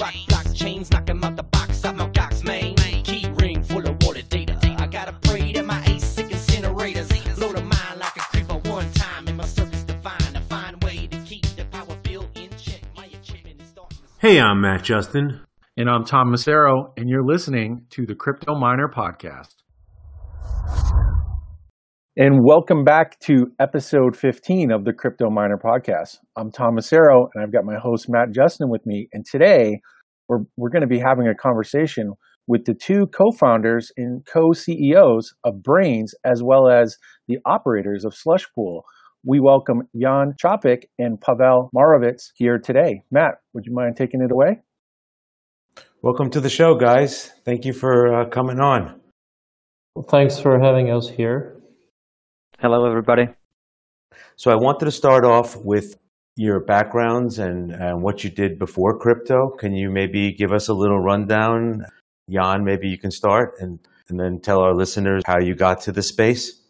rock blockchains, knock 'em out the box, out my Gox main. Key ring full of water data. I gotta pray that my ASIC incinerators blow the mind like a creeper one time in my circus divine. A fine way to keep the power bill in check. My achievement is starting Hey, I'm Matt Justin. And I'm Tom Macero, and you're listening to the Crypto Miner Podcast. And welcome back to episode 15 of the Crypto Miner Podcast. I'm Tom Macero, and I've got my host, Matt Justin, with me. And today, we're, we're going to be having a conversation with the two co founders and co CEOs of Braiins, as well as the operators of Slushpool. We welcome Jan Čapek and Pavel Moravec here today. Matt, would you mind taking it away? Welcome to the show, guys. Thank you for uh, coming on. Well, thanks for having us here. Hello, everybody. So, I wanted to start off with your backgrounds and, and what you did before crypto. Can you maybe give us a little rundown? Jan, maybe you can start and, and then tell our listeners how you got to the space.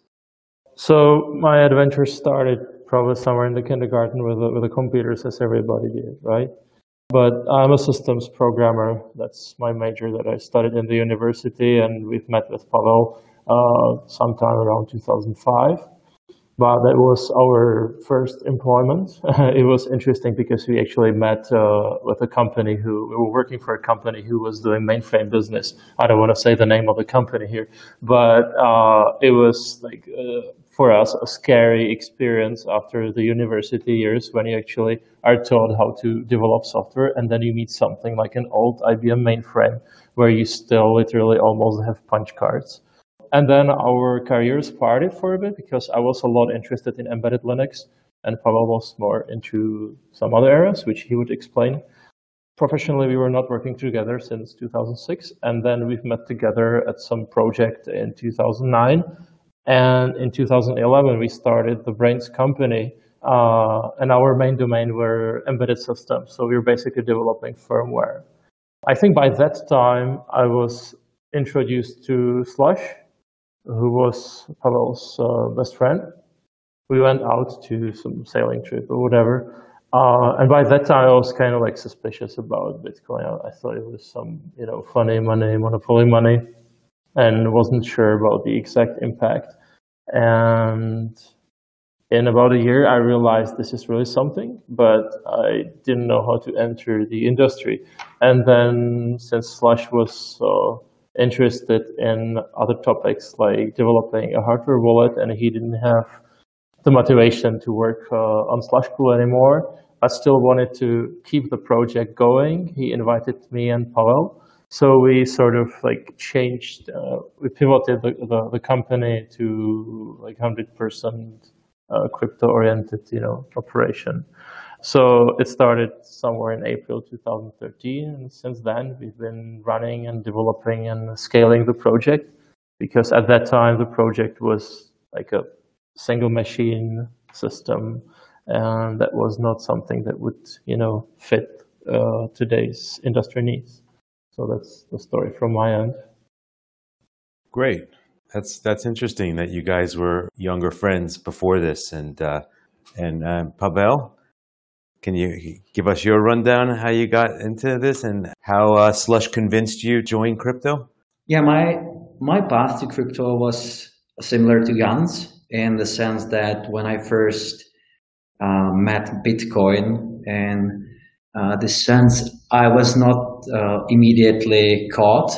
So my adventure started probably somewhere in the kindergarten with the, with the computers, as everybody did, right? But I'm a systems programmer. That's my major that I studied in the university, and we've met with Pavel sometime around 2005. But that was our first employment. it was interesting because we actually met uh, with a company who we were working for a company who was doing mainframe business. I don't want to say the name of the company here, but uh, it was like uh, for us a scary experience after the university years when you actually are taught how to develop software and then you meet something like an old IBM mainframe where you still literally almost have punch cards. And then our careers parted for a bit because I was a lot interested in embedded Linux and Pavel was more into some other areas, which he would explain. Professionally, we were not working together since 2006, and then we've met together at some project in 2009. And in 2011, we started the Braiins company, uh, and our main domain were embedded systems. So we were basically developing firmware. I think by that time, I was introduced to Slush, who was Pavel's uh, best friend. We went out to some sailing trip or whatever. Uh, and by that time, I was kind of like suspicious about Bitcoin. I, I thought it was some, you know, funny money, monopoly money, and wasn't sure about the exact impact. And in about a year, I realized this is really something, but I didn't know how to enter the industry. And then, since Slush was so interested in other topics like developing a hardware wallet, and he didn't have the motivation to work uh, on Slushpool anymore. I still wanted to keep the project going. He invited me and Pavel. So we sort of like changed, uh, we pivoted the, the, the, company to like 100% uh, crypto oriented, you know, operation. So it started somewhere in April 2013, and since then we've been running and developing and scaling the project because at that time the project was like a single machine system, and that was not something that would you know fit uh, today's industry needs. So that's the story from my end. Great. That's that's interesting that you guys were younger friends before this, and uh, and uh, Pavel, can you give us your rundown how you got into this and how uh, Slush convinced you to join crypto? Yeah, my my path to crypto was similar to Jan's in the sense that when I first uh, met Bitcoin and uh, the sense I was not uh, immediately caught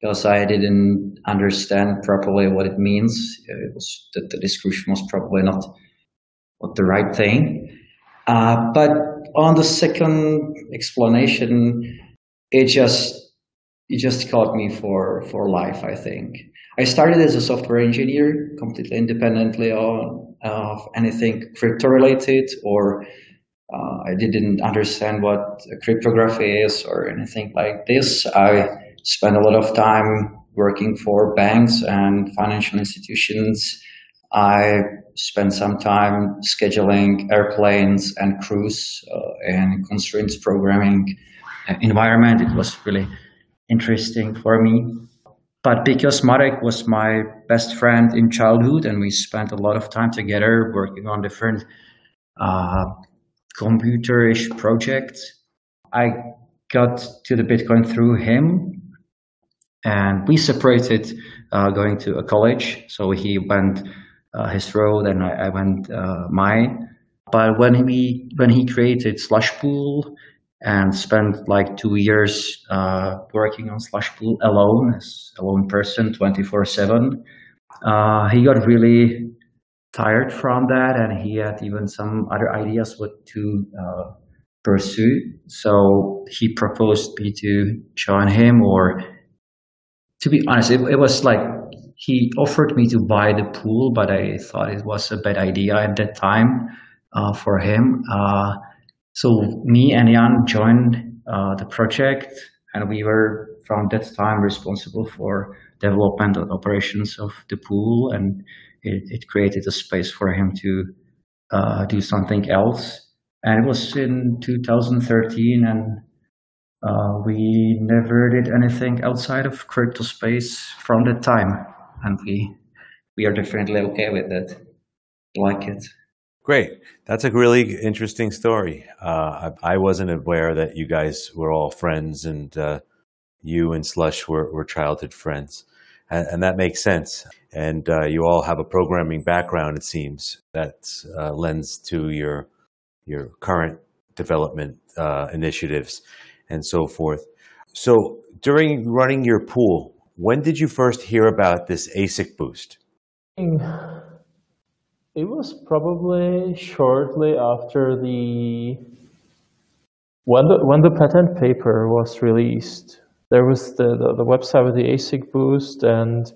because I didn't understand properly what it means. It was that the description was probably not not the right thing. Uh, but on the second explanation, it just it just caught me for for life. I think I started as a software engineer, completely independently on, of anything crypto related, or uh, I didn't understand what cryptography is or anything like this. I spent a lot of time working for banks and financial institutions. I spent some time scheduling airplanes and crews uh, and constraints programming environment. It was really interesting for me. But because Marek was my best friend in childhood and we spent a lot of time together working on different uh, computerish projects, I got to the Bitcoin through him, and we separated uh, going to a college. So he went uh, his road, and I, I went uh, mine. But when he when he created Slushpool and spent like two years uh, working on Slushpool alone as a lone person, twenty four seven, uh, he got really tired from that, and he had even some other ideas what to pursue. So he proposed me to join him, or to be honest, it, it was like he offered me to buy the pool, but I thought it was a bad idea at that time uh, for him. Uh, so me and Jan joined uh, the project, and we were from that time responsible for development and operations of the pool, and it, it created a space for him to uh, do something else. And it was in 2013, and uh, we never did anything outside of crypto space from that time, and we we are definitely okay with that. Like it. Great. That's a really interesting story. Uh, I, I, wasn't aware that you guys were all friends and uh, you and Slush were, were childhood friends. And, and, that makes sense. And uh, you all have a programming background, it seems, that uh, lends to your, your current development uh, initiatives and so forth. So during running your pool, when did you first hear about this ASIC boost? It was probably shortly after the when the when the patent paper was released. There was the, the, the website with the ASIC boost, and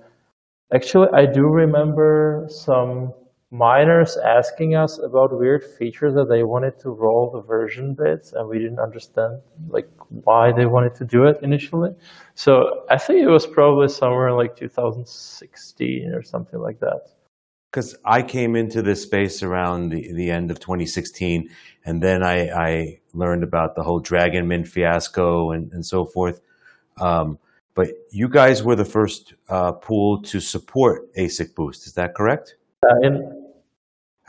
actually, I do remember some miners asking us about weird features that they wanted to roll the version bits, and we didn't understand like why they wanted to do it initially. So I think it was probably somewhere like 2016 or something like that because I came into this space around the, the end of 2016, and then I, I learned about the whole Dragon Mint fiasco and, and so forth. Um, but you guys were the first uh, pool to support ASIC Boost. Is that correct? Uh, in-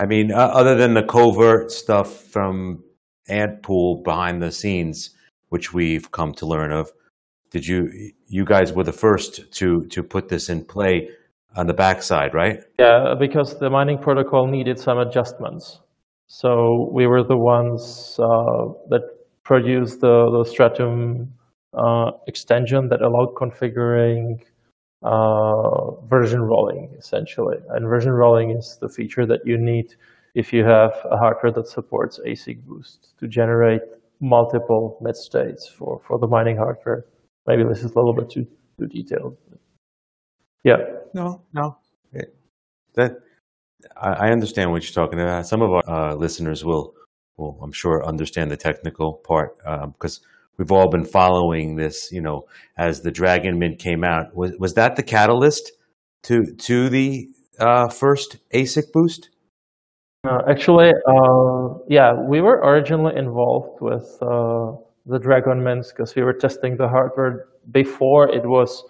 I mean, uh, other than the covert stuff from Ant Pool behind the scenes, which we've come to learn of, did you? You guys were the first to to put this in play on the backside, right? Yeah, because the mining protocol needed some adjustments. So we were the ones uh, that produced the, the Stratum uh, extension that allowed configuring uh, version rolling, essentially. And version rolling is the feature that you need if you have a hardware that supports ASIC boost to generate multiple midstates for, for the mining hardware. Maybe this is a little bit too, too detailed. Yeah. No, no. It, that I, I, understand what you're talking about. Some of our uh, listeners will, will, I'm sure, understand the technical part because um, we've all been following this. You know, as the Dragon Mint came out, was was that the catalyst to to the uh, first ASIC boost? Uh, actually, uh, yeah, we were originally involved with uh, the Dragon Mints because we were testing the hardware before it was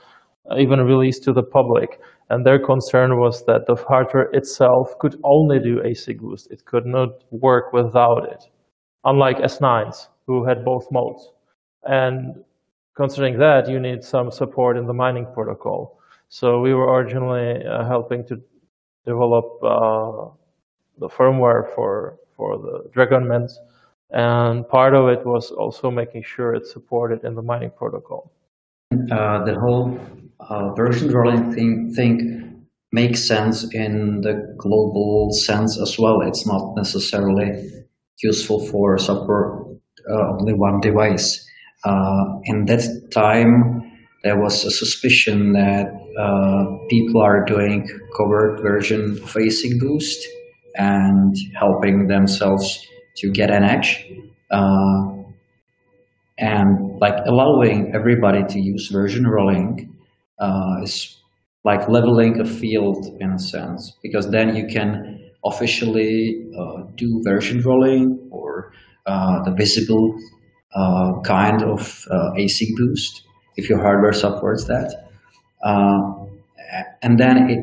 even released to the public. And their concern was that the hardware itself could only do ASIC boost. It could not work without it, unlike S9s, who had both modes. And considering that, you need some support in the mining protocol. So we were originally uh, helping to develop uh, the firmware for, for the Dragon Mint. And part of it was also making sure it's supported in the mining protocol. Uh, the whole uh, version rolling thing, thing makes sense in the global sense as well. It's not necessarily useful for support uh, only one device. Uh, in that time, there was a suspicion that uh, people are doing covert version of ASIC boost and helping themselves to get an edge. Uh, and like allowing everybody to use version rolling uh, is like leveling a field in a sense, because then you can officially uh, do version rolling or uh, the visible uh, kind of uh, ASIC boost if your hardware supports that. Uh, and then it,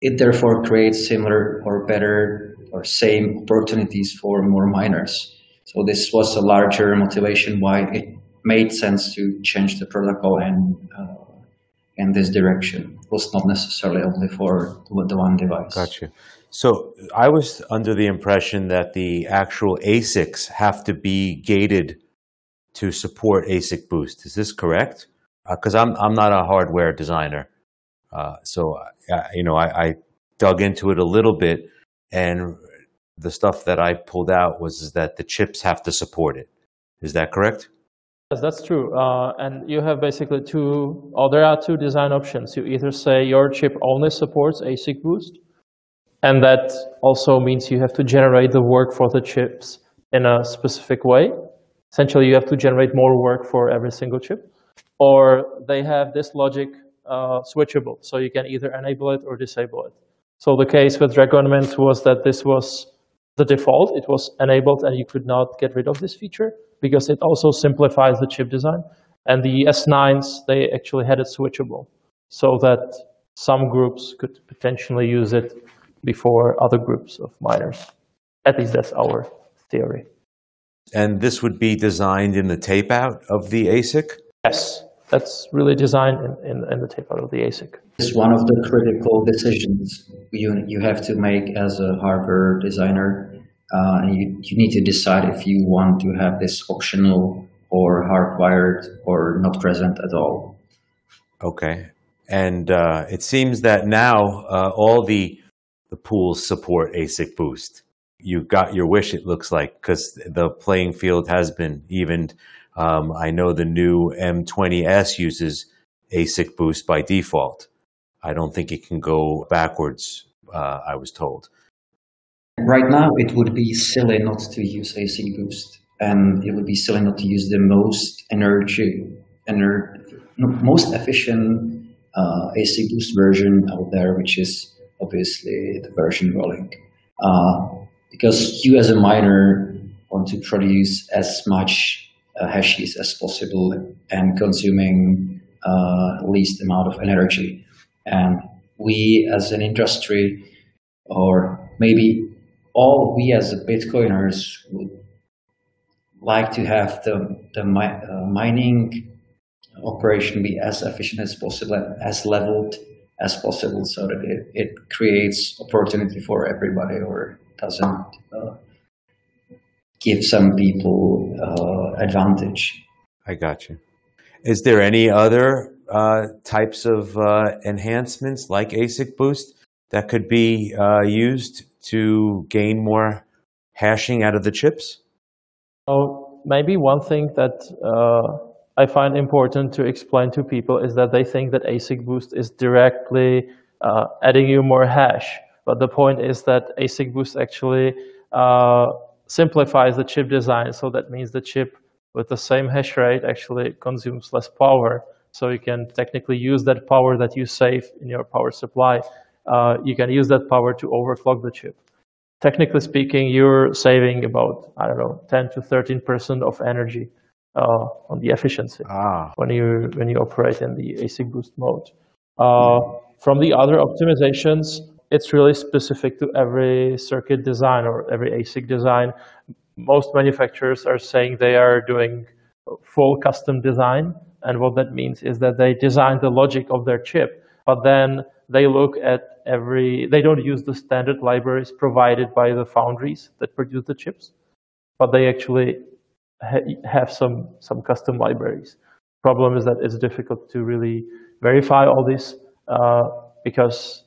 it therefore creates similar or better or same opportunities for more miners. So this was a larger motivation why it made sense to change the protocol and uh, in this direction. It was not necessarily only for the one device. Gotcha. So I was under the impression that the actual ASICs have to be gated to support ASIC boost. Is this correct? Because uh, I'm I'm not a hardware designer, uh, so uh, you know I, I, dug into it a little bit, and the stuff that I pulled out was that the chips have to support it. Is that correct? Yes, that's true. Uh, and you have basically two, or there are two design options. You either say your chip only supports ASIC boost, and that also means you have to generate the work for the chips in a specific way. Essentially, you have to generate more work for every single chip. Or they have this logic uh, switchable, so you can either enable it or disable it. So the case with DragonMint was that this was the default. It was enabled and you could not get rid of this feature because it also simplifies the chip design. And the S9s, they actually had it switchable so that some groups could potentially use it before other groups of miners. At least that's our theory. And this would be designed in the tape out of the ASIC? Yes, that's really designed in, in, in the tape out of the ASIC. It's one of the critical decisions you, you have to make as a hardware designer uh, and you, you need to decide if you want to have this optional or hardwired or not present at all. Okay. And uh, it seems that now uh, all the, the pools support ASIC boost. You got your wish, it looks like, because the playing field has been evened. Um, I know the new M20S uses ASIC boost by default. I don't think it can go backwards, uh, I was told. Right now, it would be silly not to use ASIC boost, and it would be silly not to use the most energy, ener most efficient uh, ASIC boost version out there, which is obviously the version rolling. Uh, because you as a miner want to produce as much uh, hashes as possible and consuming uh, least amount of energy. And we as an industry, or maybe all we as Bitcoiners would like to have the, the mi uh, mining operation be as efficient as possible, as leveled as possible, so that it, it creates opportunity for everybody or doesn't uh, give some people uh, advantage. I got you. Is there any other uh, types of uh, enhancements like ASIC Boost that could be uh, used to gain more hashing out of the chips? Oh, maybe one thing that uh, I find important to explain to people is that they think that ASIC boost is directly uh, adding you more hash. But the point is that ASIC boost actually uh, simplifies the chip design. So that means the chip with the same hash rate actually consumes less power. So you can technically use that power that you save in your power supply uh, you can use that power to overclock the chip. Technically speaking, you're saving about, I don't know, 10 to 13% of energy uh, on the efficiency ah. when, you, when you operate in the ASIC boost mode. Uh, from the other optimizations, it's really specific to every circuit design or every ASIC design. Most manufacturers are saying they are doing full custom design. And what that means is that they design the logic of their chip, but then they look at every, they don't use the standard libraries provided by the foundries that produce the chips, but they actually ha have some, some custom libraries. Problem is that it's difficult to really verify all this uh, because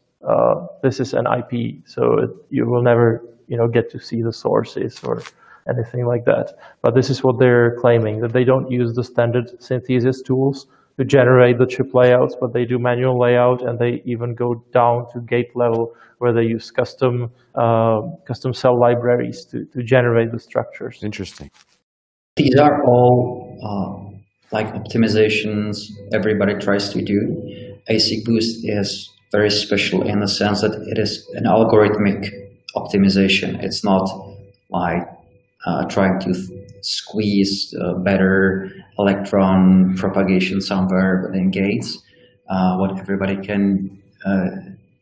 this is an IP, so it, you will never you know, get to see the sources or anything like that. But this is what they're claiming, that they don't use the standard synthesis tools to generate the chip layouts, but they do manual layout and they even go down to gate level where they use custom uh, custom cell libraries to, to generate the structures. Interesting. These are all uh, like optimizations everybody tries to do. ASIC Boost is very special in the sense that it is an algorithmic optimization. It's not like uh, trying to squeeze uh, better electron propagation somewhere within gates, uh, what everybody can uh,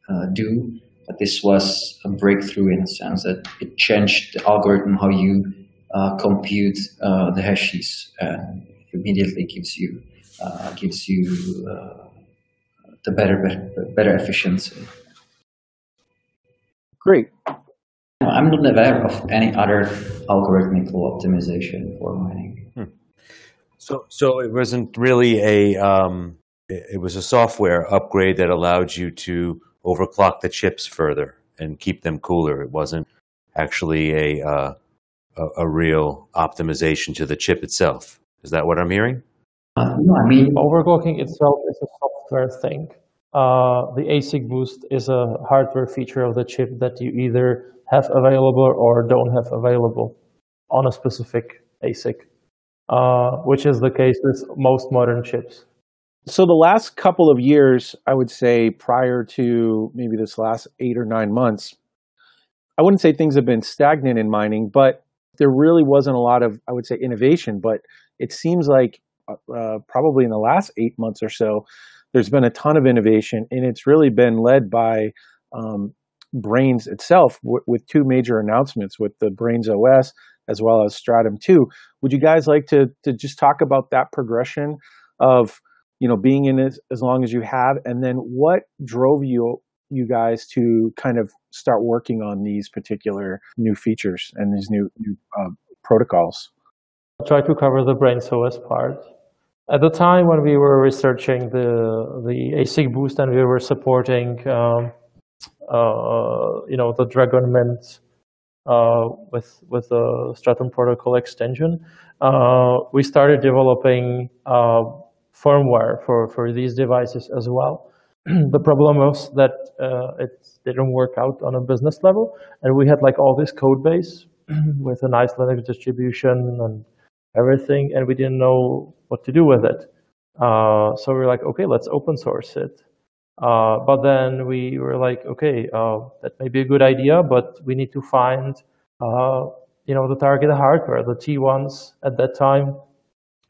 uh, do. But this was a breakthrough in the sense that it changed the algorithm how you uh, compute the hashes. and immediately gives you uh, gives you uh, the better, better better efficiency. Great. I'm not aware of any other algorithmic optimization for mining. Hmm. So, so it wasn't really a um, it was a software upgrade that allowed you to overclock the chips further and keep them cooler. It wasn't actually a uh, a, a, real optimization to the chip itself. Is that what I'm hearing? Uh, no, I mean overclocking itself is a software thing. Uh, the ASIC boost is a hardware feature of the chip that you either have available or don't have available on a specific ASIC, uh, which is the case with most modern chips. So the last couple of years, I would say prior to maybe this last eight or nine months, I wouldn't say things have been stagnant in mining, but there really wasn't a lot of, I would say, innovation. But it seems like uh, probably in the last eight months or so, there's been a ton of innovation, and it's really been led by um, Braiins itself w- with two major announcements with the Braiins OS as well as Stratum 2. Would you guys like to, to just talk about that progression of you know being in it as long as you have, and then what drove you you guys to kind of start working on these particular new features and these new, new uh, protocols? I'll try to cover the Braiins OS part. At the time when we were researching the the ASIC boost and we were supporting, um, uh, you know, the Dragon Mint uh, with with the Stratum protocol extension, uh, we started developing uh, firmware for for these devices as well. the problem was that uh, it didn't work out on a business level, and we had like all this code base with a nice Linux distribution and everything, and we didn't know what to do with it. Uh, so we are like, okay, let's open source it. Uh, but then we were like, okay, uh, that may be a good idea, but we need to find, uh, you know, the target hardware. The T1s at that time,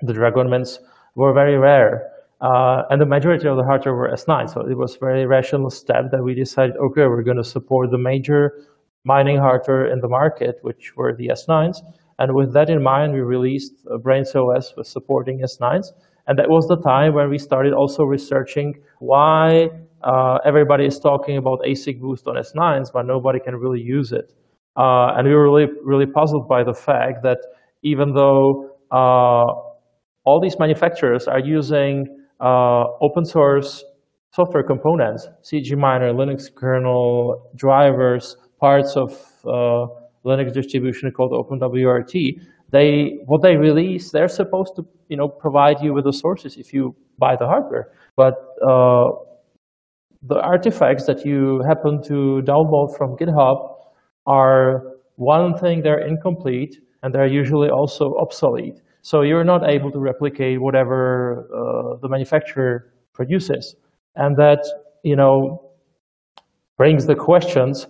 the Dragon Mints, were very rare. Uh, and the majority of the hardware were S9. So it was a very rational step that we decided, okay, we're going to support the major mining hardware in the market, which were the S9s. And with that in mind, we released Braiins OS with supporting S9s. And that was the time when we started also researching why uh, everybody is talking about ASIC boost on S9s, but nobody can really use it. Uh, and we were really, really puzzled by the fact that even though uh, all these manufacturers are using uh, open source software components, CG Miner, Linux kernel, drivers, parts of uh, Linux distribution called OpenWRT, they what they release, they're supposed to you know provide you with the sources if you buy the hardware. But uh, the artifacts that you happen to download from GitHub are one thing they're incomplete and they're usually also obsolete. So you're not able to replicate whatever uh, the manufacturer produces, and that you know brings the questions: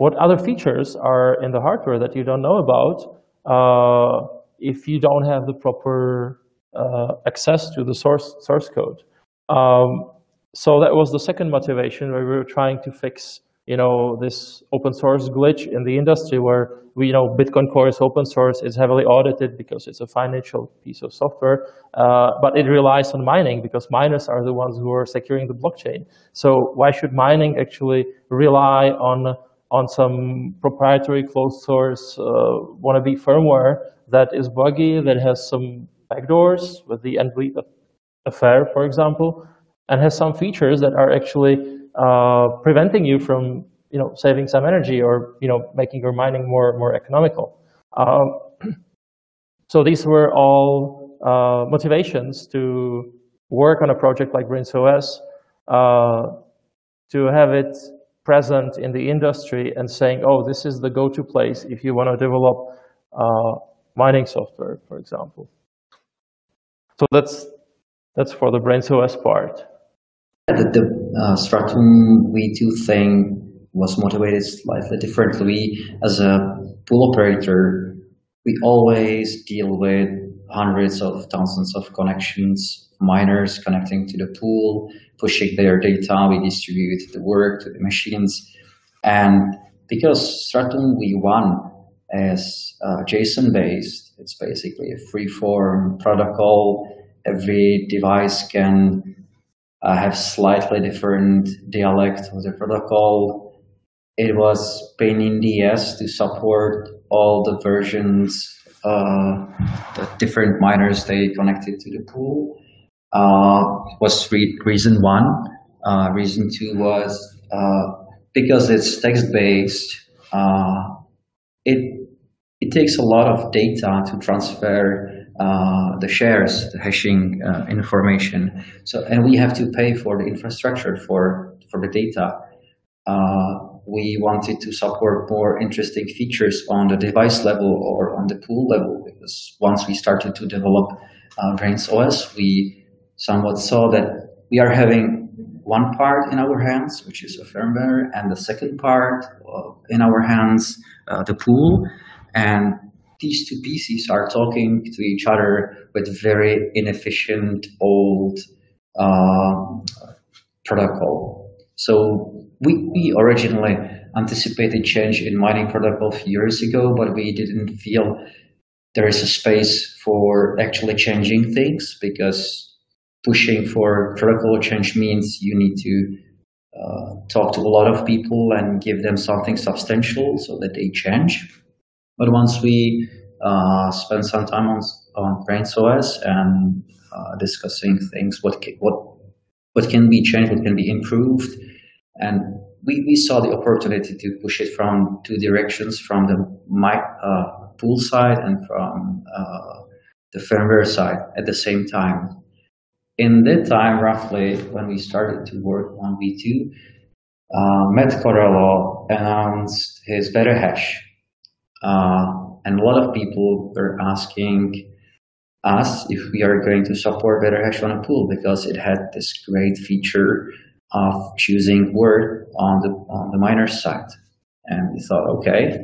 what other features are in the hardware that you don't know about? Uh, if you don't have the proper uh, access to the source source code. Um, so that was the second motivation where we were trying to fix you know this open source glitch in the industry where we you know Bitcoin Core is open source, it's heavily audited because it's a financial piece of software, uh, but it relies on mining because miners are the ones who are securing the blockchain. So why should mining actually rely on on some proprietary closed source uh, wannabe firmware that is buggy, that has some backdoors with the NVLink affair, for example, and has some features that are actually uh, preventing you from you know, saving some energy or you know, making your mining more, more economical. Um, so these were all uh, motivations to work on a project like Braiins OS, uh, to have it present in the industry and saying, oh, this is the go-to place if you want to develop uh, mining software, for example. So that's that's for the Braiins OS part. The, the uh, Stratum V2 thing was motivated slightly differently. As a pool operator, we always deal with hundreds of thousands of connections, miners connecting to the pool, pushing their data. We distribute the work to the machines. And because Stratum V1 is uh, JSON based. It's basically a free form protocol. Every device can uh, have slightly different dialect of the protocol. It was pain in the ass to support all the versions, uh, the different miners they connected to the pool. Uh, was re- reason one. Uh, reason two was uh, because it's text based. Uh, it it takes a lot of data to transfer uh, the shares, the hashing uh, information. So, and we have to pay for the infrastructure for for the data. Uh, we wanted to support more interesting features on the device level or on the pool level because once we started to develop uh, Braiins OS, we somewhat saw that we are having one part in our hands, which is a firmware, and the second part in our hands, uh, the pool and these two pieces are talking to each other with very inefficient old uh, protocol. So we, we originally anticipated change in mining protocol years ago, but we didn't feel there is a space for actually changing things because pushing for protocol change means you need to uh, talk to a lot of people and give them something substantial so that they change. But once we uh, spend some time on on Braiins OS and uh, discussing things, what ca- what what can be changed, what can be improved, and we, we saw the opportunity to push it from two directions, from the uh, pool side and from uh, the firmware side at the same time. In that time, roughly, when we started to work on V2, uh, Matt Corallo announced his BetterHash uh, and a lot of people were asking us if we are going to support BetterHash on a pool because it had this great feature of choosing word on the on the miner side. And we thought, okay,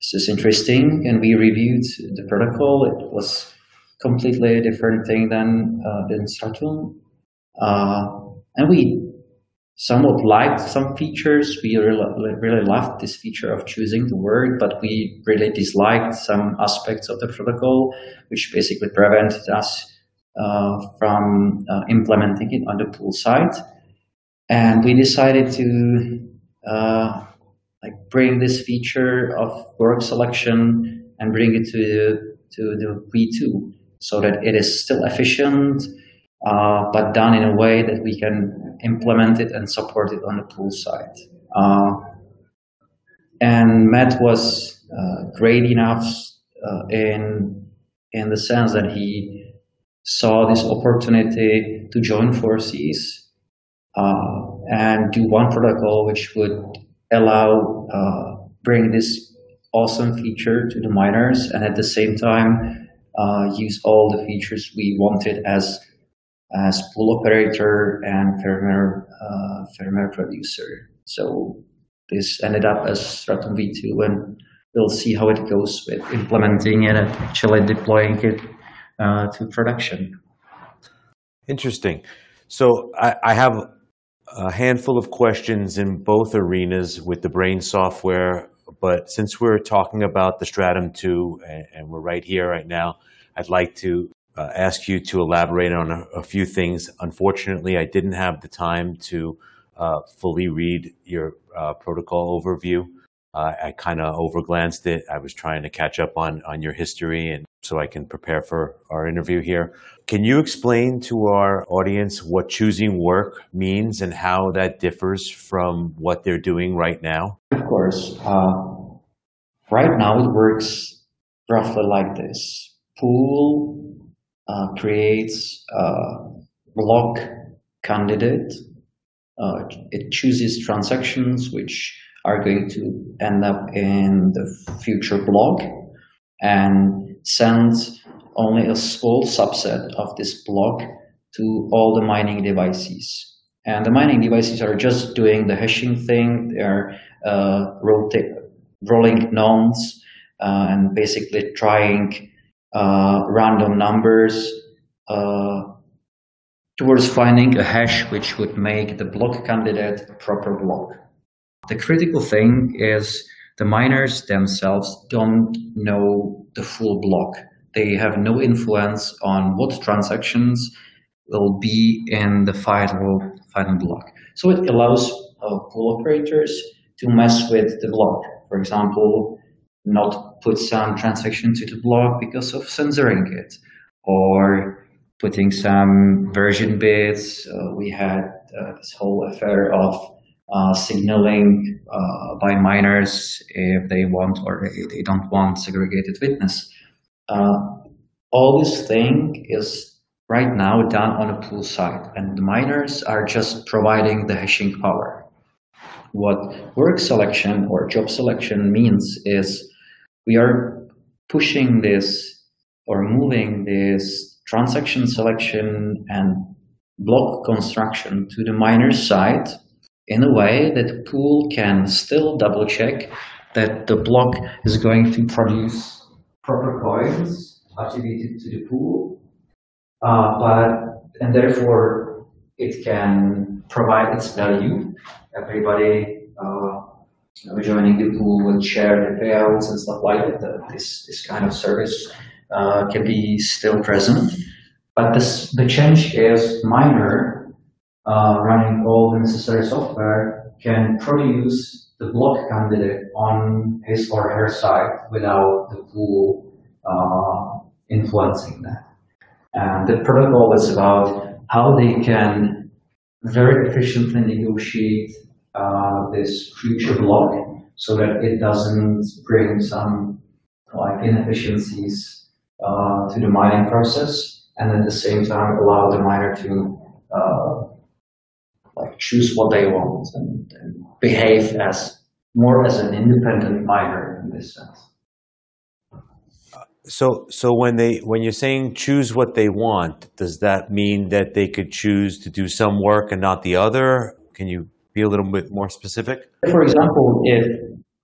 this is interesting. And we reviewed the protocol. It was completely different thing than uh, than. Uh, and we somewhat liked some features. We really, really loved this feature of choosing the word, but we really disliked some aspects of the protocol, which basically prevented us uh, from uh, implementing it on the pool side. And we decided to uh, like bring this feature of work selection and bring it to to the V2 so that it is still efficient, uh, but done in a way that we can implement it and support it on the pool side. Uh, and Matt was uh, great enough uh, in in the sense that he saw this opportunity to join forces uh, and do one protocol which would allow uh, bring this awesome feature to the miners and at the same time uh, use all the features we wanted as as pool operator and firmware uh, firmware producer. So this ended up as Stratum V2, and we'll see how it goes with implementing it and actually deploying it uh, to production. Interesting. So I, I, have a handful of questions in both arenas with the Brain software, but since we're talking about the Stratum 2 and, and we're right here right now, I'd like to uh, ask you to elaborate on a, a, few things. Unfortunately, I didn't have the time to uh, fully read your uh, protocol overview. Uh, I kind of overglanced it. I was trying to catch up on, on your history and so I can prepare for our interview here. Can you explain to our audience what choosing work means and how that differs from what they're doing right now? Of course. Uh, right now it works roughly like this. Pool uh, creates a block candidate. Uh, it chooses transactions which are going to end up in the future block and sends only a small subset of this block to all the mining devices. And the mining devices are just doing the hashing thing. They're uh, rolling nonce uh, and basically trying uh, random numbers uh, towards finding a hash which would make the block candidate a proper block. The critical thing is the miners themselves don't know the full block. They have no influence on what transactions will be in the final final block. So it allows uh, pool operators to mess with the block. For example, not put some transaction to the block because of censoring it, or putting some version bits. Uh, we had uh, this whole affair of uh, signaling uh, by miners if they want or they don't want segregated witness. Uh, all this thing is right now done on a pool side, and the miners are just providing the hashing power. What work selection or job selection means is we are pushing this or moving this transaction selection and block construction to the miner side in a way that pool can still double check that the block is going to produce proper coins attributed to the pool, uh, but and therefore it can provide its value. Everybody uh, joining the pool will share the payouts and stuff like that. This this kind of service uh, can be still present, but this the change is miner uh, running all the necessary software can produce the block candidate on his or her side without the pool uh, influencing that. And the protocol is about how they can very efficiently negotiate uh, this future block so that it doesn't bring some like inefficiencies uh, to the mining process and at the same time allow the miner to uh, like choose what they want and, and behave as more as an independent miner in this sense. So, so when they when you're saying choose what they want, does that mean that they could choose to do some work and not the other? Can you be a little bit more specific? For example, if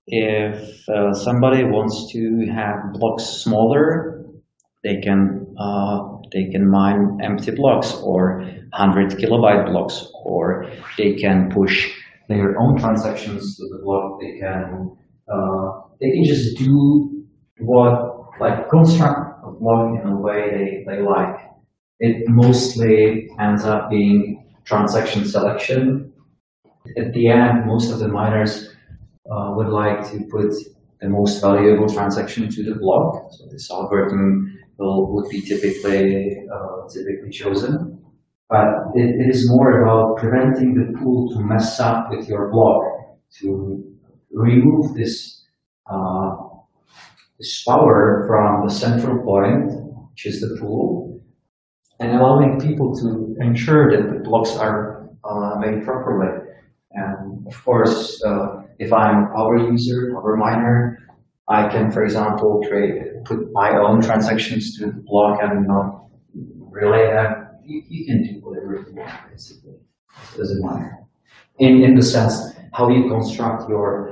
if uh, somebody wants to have blocks smaller, they can uh, they can mine empty blocks or 100 kilobyte blocks, or they can push their own transactions to the block. They can uh, they can just do what like construct a block in a way they, they like. It mostly ends up being transaction selection. At the end, most of the miners uh, would like to put the most valuable transaction to the block. So this algorithm will, would be typically uh, typically chosen. But it, it is more about preventing the pool to mess up with your block, to remove this uh, this power from the central point, which is the pool, and allowing people to ensure that the blocks are uh, made properly. And of course, uh, if I'm a power user, power miner, I can, for example, trade, put my own transactions to the block and not relay them. You, you can do whatever you want, basically, as a miner. In, in the sense, how you construct your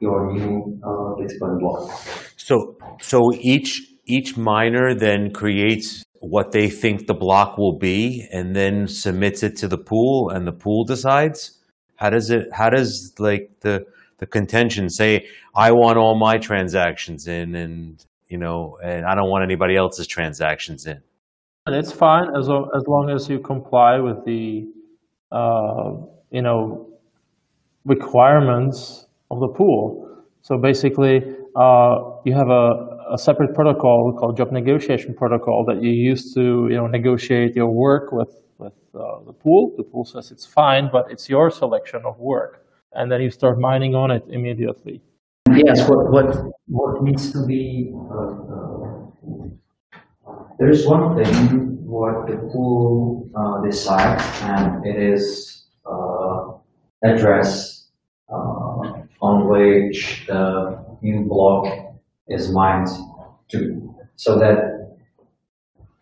your new uh, Bitcoin block. So, so each each miner then creates what they think the block will be, and then submits it to the pool, and the pool decides. How does it? How does like the the contention say? I want all my transactions in, and you know, and I don't want anybody else's transactions in. And it's fine as as long as you comply with the, uh, you know, requirements of the pool. So basically, uh, you have a, a separate protocol called job negotiation protocol that you use to you know negotiate your work with with uh, the pool. The pool says it's fine, but it's your selection of work, and then you start mining on it immediately. Yes, what what what needs to be uh, uh there's one thing what the pool uh, decides, and it is uh, address uh, on which the new block is mined to. So that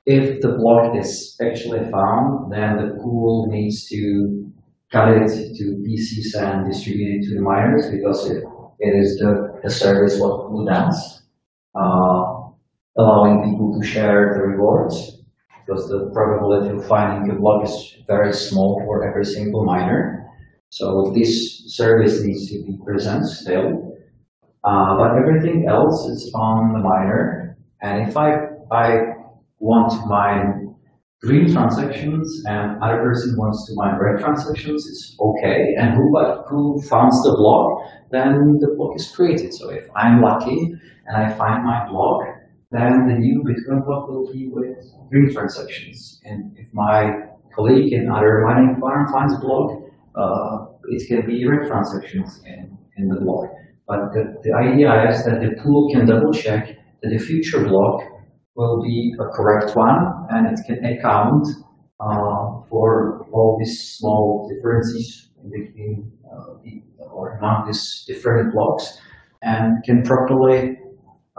if the block is actually found, then the pool needs to cut it to pieces and distribute it to the miners because it, it is the, the service what pool does, uh, allowing people to share the rewards because the probability of finding a block is very small for every single miner. So this service needs to be present still. Uh, but everything else is on the miner. And if I, I want to mine green transactions and other person wants to mine red transactions, it's okay. And who, but who founds the block, then the block is created. So if I'm lucky and I find my block, then the new Bitcoin block will be with green transactions. And if my colleague in other mining farm finds a block, uh, it can be red transactions in, in the block. But the, the idea is that the pool can double check that the future block will be a correct one and it can account uh, for all these small differences between uh, the, or among these different blocks and can properly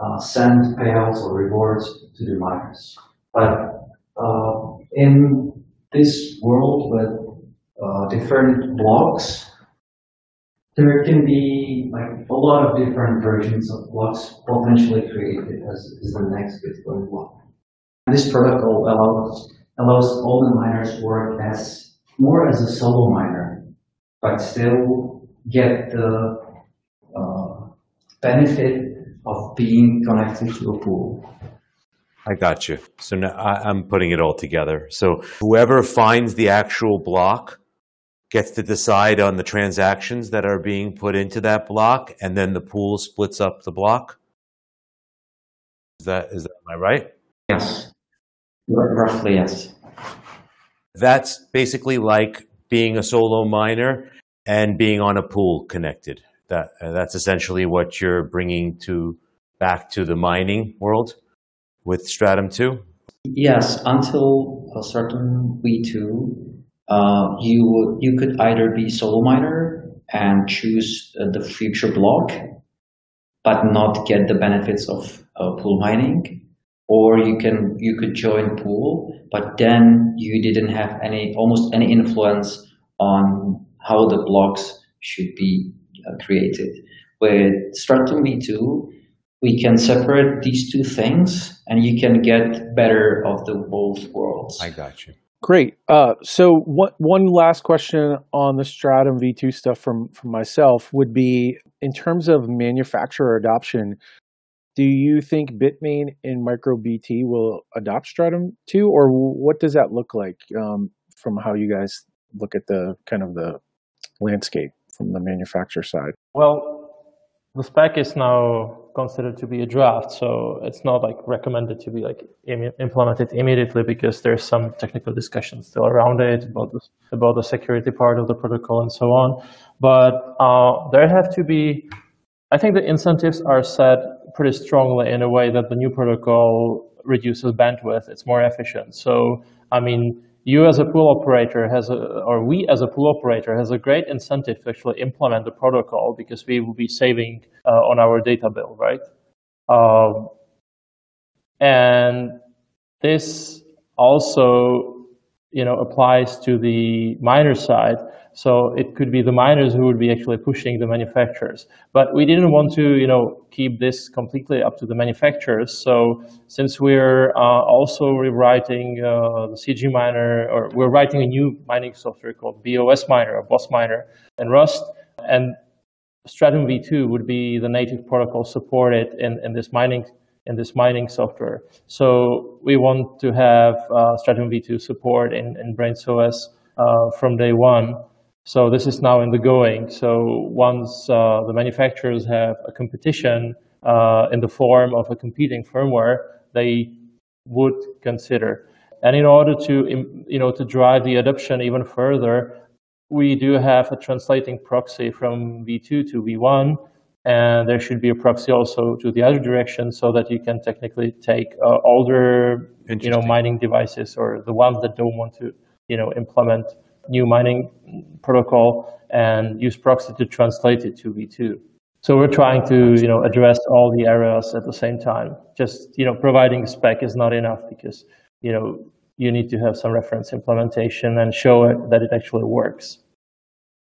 uh, send payouts or rewards to the miners. But uh, in this world with uh, different blocks, there can be like a lot of different versions of what's potentially created as, as the next Bitcoin block. This protocol allows allows all the miners work as more as a solo miner, but still get the uh, benefit of being connected to a pool. I got you. So now I'm putting it all together. So whoever finds the actual block gets to decide on the transactions that are being put into that block, and then the pool splits up the block. Is that is that am I right? Yes, roughly yes. That's basically like being a solo miner and being on a pool connected. That uh, that's essentially what you're bringing to back to the mining world with Stratum two. Yes, until a certain V2, uh, you you could either be solo miner and choose uh, the future block, but not get the benefits of uh, pool mining, or you can you could join pool, but then you didn't have any almost any influence on how the blocks should be uh, created. With Stratum V2, we can separate these two things, and you can get better of the both worlds. I got you. Great. Uh, so one one last question on the Stratum V2 stuff from from myself would be in terms of manufacturer adoption. Do you think Bitmain and MicroBT will adopt Stratum 2, or what does that look like um, from how you guys look at the kind of the landscape from the manufacturer side? Well, the spec is now considered to be a draft, so it's not like recommended to be like Im- implemented immediately because there's some technical discussion still around it about the, about the security part of the protocol and so on. But uh, there have to be, I think the incentives are set pretty strongly in a way that the new protocol reduces bandwidth. It's more efficient. So I mean, you as a pool operator has a, or we as a pool operator has a great incentive to actually implement the protocol because we will be saving uh, on our data bill, right? Um, and this also, you know, applies to the miner side. So it could be the miners who would be actually pushing the manufacturers. But we didn't want to, you know, keep this completely up to the manufacturers. So since we're uh, also rewriting uh, the CG miner, or we're writing a new mining software called BOS miner or BOS miner in Rust, and Stratum v2 would be the native protocol supported in, in this mining in this mining software. So we want to have uh, Stratum v2 support in, in BraiinsOS uh, from day one. So this is now in the going. So once uh, the manufacturers have a competition uh, in the form of a competing firmware, they would consider. And in order to you know to drive the adoption even further, we do have a translating proxy from V2 to V1, and there should be a proxy also to the other direction so that you can technically take uh, older you know mining devices or the ones that don't want to you know implement new mining protocol and use proxy to translate it to V2. So we're trying to, you know, address all the areas at the same time. Just, you know, providing spec is not enough because, you know, you need to have some reference implementation and show it that it actually works.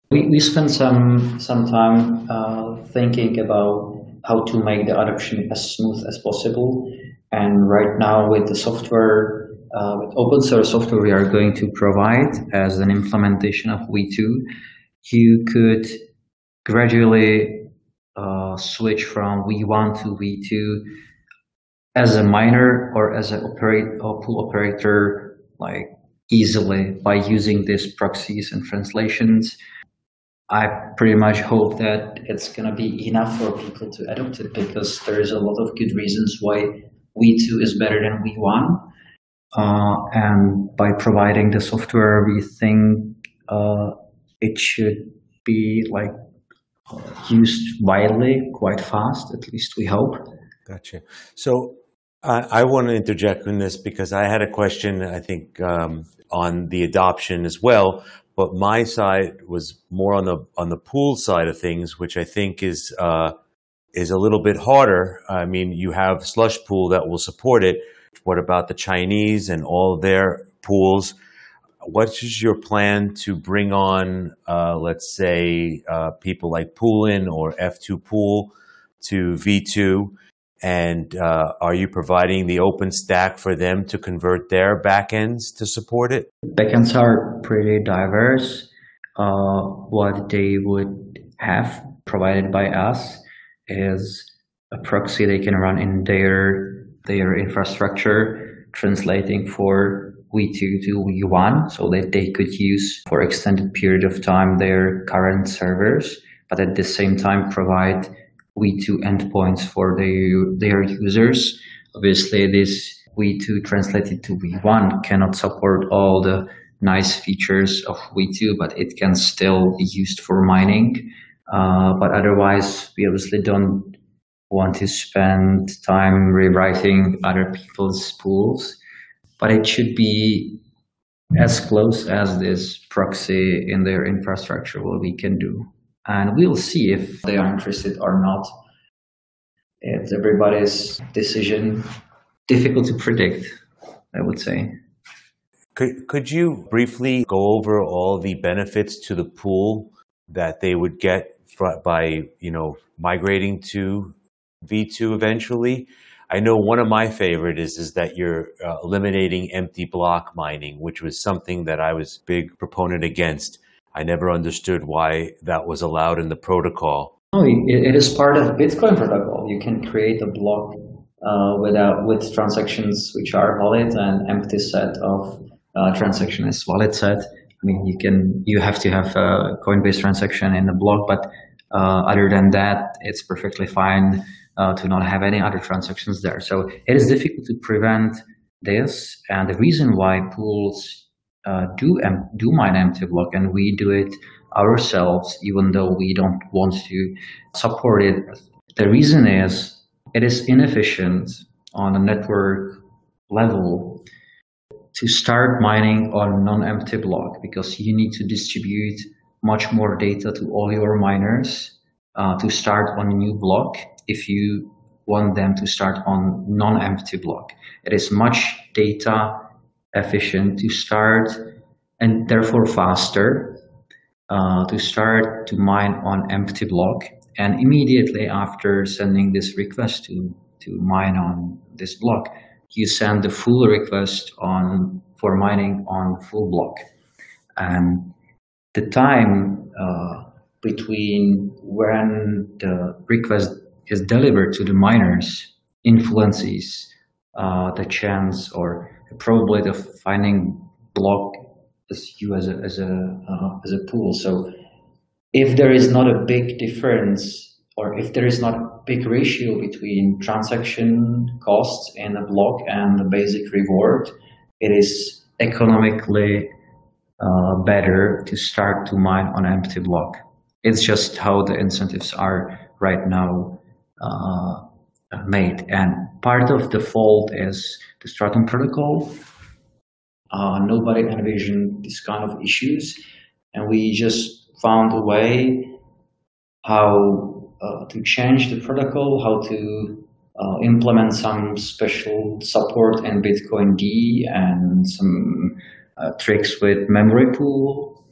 We, we spent some some time uh, thinking about how to make the adoption as smooth as possible. And right now with the software uh, with open source software we are going to provide as an implementation of V2, you could gradually uh, switch from V1 to V2 as a miner or as a pool operator, like easily by using these proxies and translations. I pretty much hope that it's going to be enough for people to adopt it because there is a lot of good reasons why V2 is better than V1. Uh, and by providing the software, we think uh, it should be like uh, used widely quite fast. At least we hope. Gotcha. So I, I want to interject in this because I had a question. I think um, on the adoption as well, but my side was more on the on the pool side of things, which I think is uh, is a little bit harder. I mean, you have Slush Pool that will support it. What about the Chinese and all their pools? What is your plan to bring on, uh, let's say, uh, people like Poolin or F2 Pool to V2? And uh, are you providing the open stack for them to convert their backends to support it? Backends are pretty diverse. Uh, what they would have provided by us is a proxy they can run in their their infrastructure, translating for V2 to V1 so that they could use for extended period of time their current servers, but at the same time provide V2 endpoints for their, their users. Obviously, this V2 translated to V1 cannot support all the nice features of V2, but it can still be used for mining. Uh, but otherwise, we obviously don't want to spend time rewriting other people's pools, but it should be as close as this proxy in their infrastructure what we can do and we'll see if they are interested or not. It's everybody's decision. Difficult to predict, I would say. Could, could you briefly go over all the benefits to the pool that they would get by you know migrating to V2 eventually? I know one of my favorite is is that you're uh, eliminating empty block mining, which was something that I was big proponent against. I never understood why that was allowed in the protocol. No, it is part of Bitcoin protocol. You can create a block uh, without with transactions which are valid and empty set of uh, transaction is valid set. I mean, you can you have to have a Coinbase transaction in the block, but uh, other than that, it's perfectly fine uh, to not have any other transactions there. So it is difficult to prevent this, and the reason why pools uh, do em- do mine empty block, and we do it ourselves, even though we don't want to support it. The reason is it is inefficient on a network level to start mining on non-empty block because you need to distribute much more data to all your miners uh, to start on a new block if you want them to start on non-empty block. It is much data efficient to start and therefore faster uh, to start to mine on empty block and immediately after sending this request to to mine on this block you send the full request on for mining on full block and the time uh, between when the request is delivered to the miners influences uh, the chance or probability of finding block as you as a as a uh, as a pool. So if there is not a big difference or if there is not a big ratio between transaction costs in a block and the basic reward, it is economically uh, better to start to mine on empty block. It's just how the incentives are right now made. And part of the fault is the Stratum protocol. Uh, nobody envisioned this kind of issues, and we just found a way how uh, to change the protocol, how to uh, implement some special support in Bitcoin D and some uh, tricks with memory pool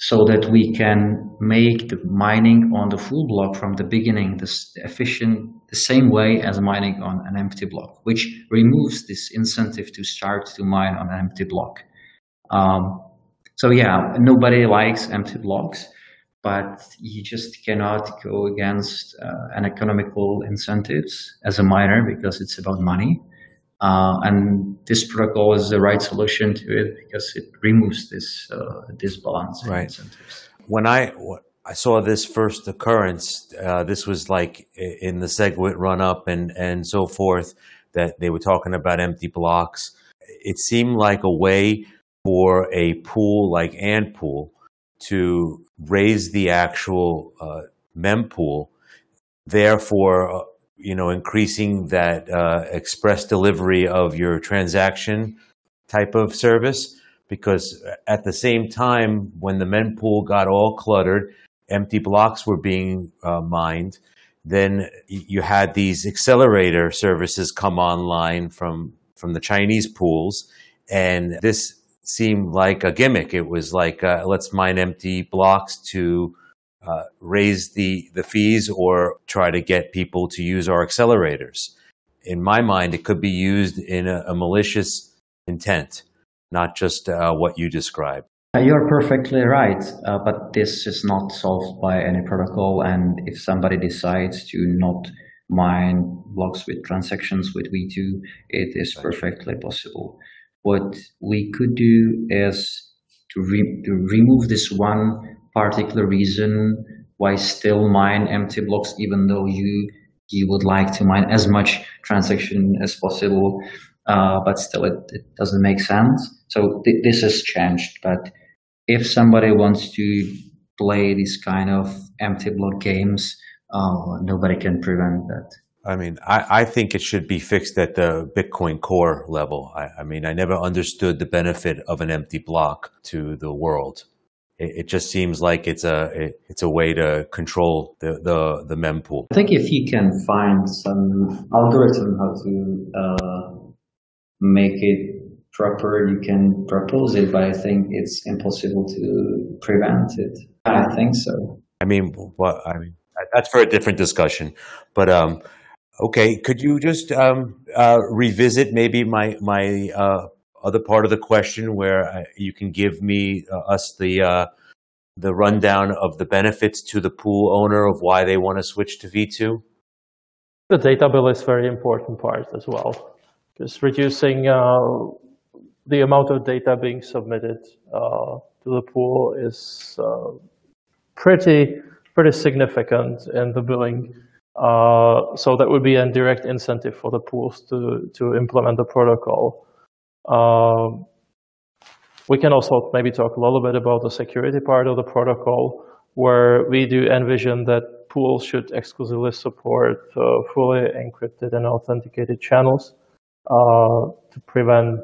so that we can make the mining on the full block from the beginning this efficient the same way as mining on an empty block which removes this incentive to start to mine on an empty block um, so yeah nobody likes empty blocks but you just cannot go against uh, an economical incentives as a miner because it's about money. Uh, and this protocol is the right solution to it because it removes this uh, disbalance Right. incentives. When I I saw this first occurrence, uh, this was like in the SegWit run up and and so forth that they were talking about empty blocks. It seemed like a way for a pool like Antpool to raise the actual uh, mempool, therefore, uh, you know, increasing that uh, express delivery of your transaction type of service. Because at the same time, when the mempool got all cluttered, empty blocks were being uh, mined. Then you had these accelerator services come online from from the Chinese pools, and this seemed like a gimmick. It was like uh, let's mine empty blocks to uh, raise the the fees or try to get people to use our accelerators. In my mind, it could be used in a, a malicious intent, not just uh, what you described. Uh, You're perfectly right, uh, but this is not solved by any protocol. And if somebody decides to not mine blocks with transactions with V2, it is perfectly possible. What we could do is to, re- to remove this one particular reason why still mine empty blocks, even though you you would like to mine as much transaction as possible, uh, but still it, it doesn't make sense. So th- this has changed, but if somebody wants to play these kind of empty block games, uh, nobody can prevent that. I mean, I, I think it should be fixed at the Bitcoin core level. I, I mean, I never understood the benefit of an empty block to the world. It, it just seems like it's a it, it's a way to control the the, the mempool. I think if you can find some algorithm how to uh, make it proper, you can propose it, but I think it's impossible to prevent it. I think so. I mean, what I mean that's for a different discussion. But um, okay, could you just um, uh, revisit maybe my my uh, other part of the question where uh, you can give me uh, us the uh, the rundown of the benefits to the pool owner of why they want to switch to V two? The data bill is very important part as well. Just reducing uh, the amount of data being submitted uh, to the pool is uh, pretty pretty significant in the billing. So that would be a direct incentive for the pools to to implement the protocol. Um, we can also maybe talk a little bit about the security part of the protocol, where we do envision that pools should exclusively support uh, fully encrypted and authenticated channels uh, to prevent,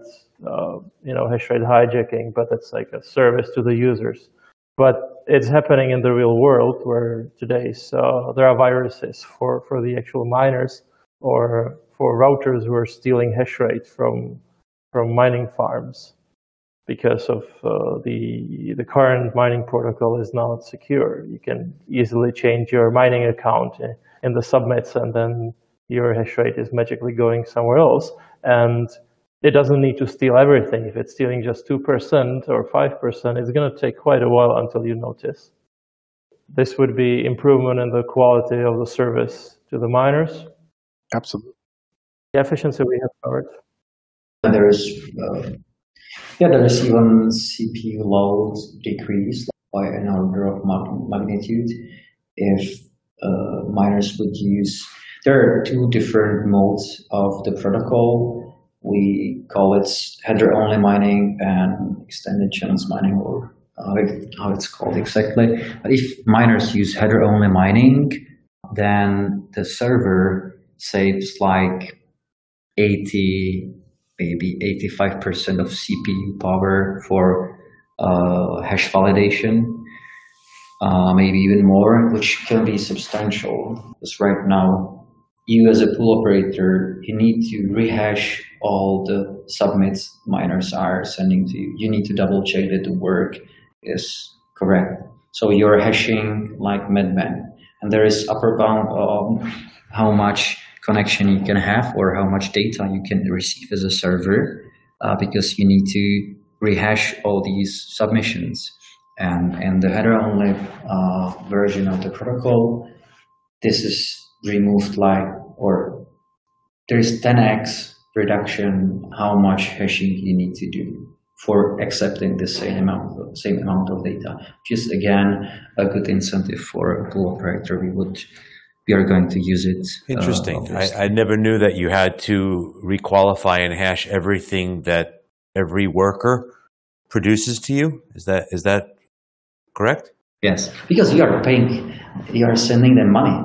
uh, you know, hash rate hijacking. But it's like a service to the users. But it's happening in the real world where today there are viruses for, for the actual miners or for routers who are stealing hash rate from from mining farms because of uh, the the current mining protocol is not secure. You can easily change your mining account in, in the subnets, and then your hash rate is magically going somewhere else. And it doesn't need to steal everything. If it's stealing just two percent or five percent, it's going to take quite a while until you notice. This would be improvement in the quality of the service to the miners. Absolutely. The efficiency we have covered. There is, uh, yeah, there is even CPU load decreased by an order of magnitude if uh, miners would use. There are two different modes of the protocol. We call it header only mining and extended channels mining, or how it's called exactly. But if miners use header only mining, then the server saves like 80 maybe 85% of CPU power for uh, hash validation, uh, maybe even more, which can be substantial. Because right now, you as a pool operator, you need to rehash all the submits miners are sending to you. You need to double check that the work is correct. So you're hashing like madman, and there is upper bound of how much connection you can have or how much data you can receive as a server uh, because you need to rehash all these submissions And in the header only uh, version of the protocol, this is removed like, or there's 10x reduction how much hashing you need to do for accepting the same amount of, same amount of data. Just again, a good incentive for a pool operator. We would we are going to use it. uh, Interesting. Uh, I, I never knew that you had to requalify and hash everything that every worker produces to you. Is that is that correct? Yes, because you are paying, you are sending them money.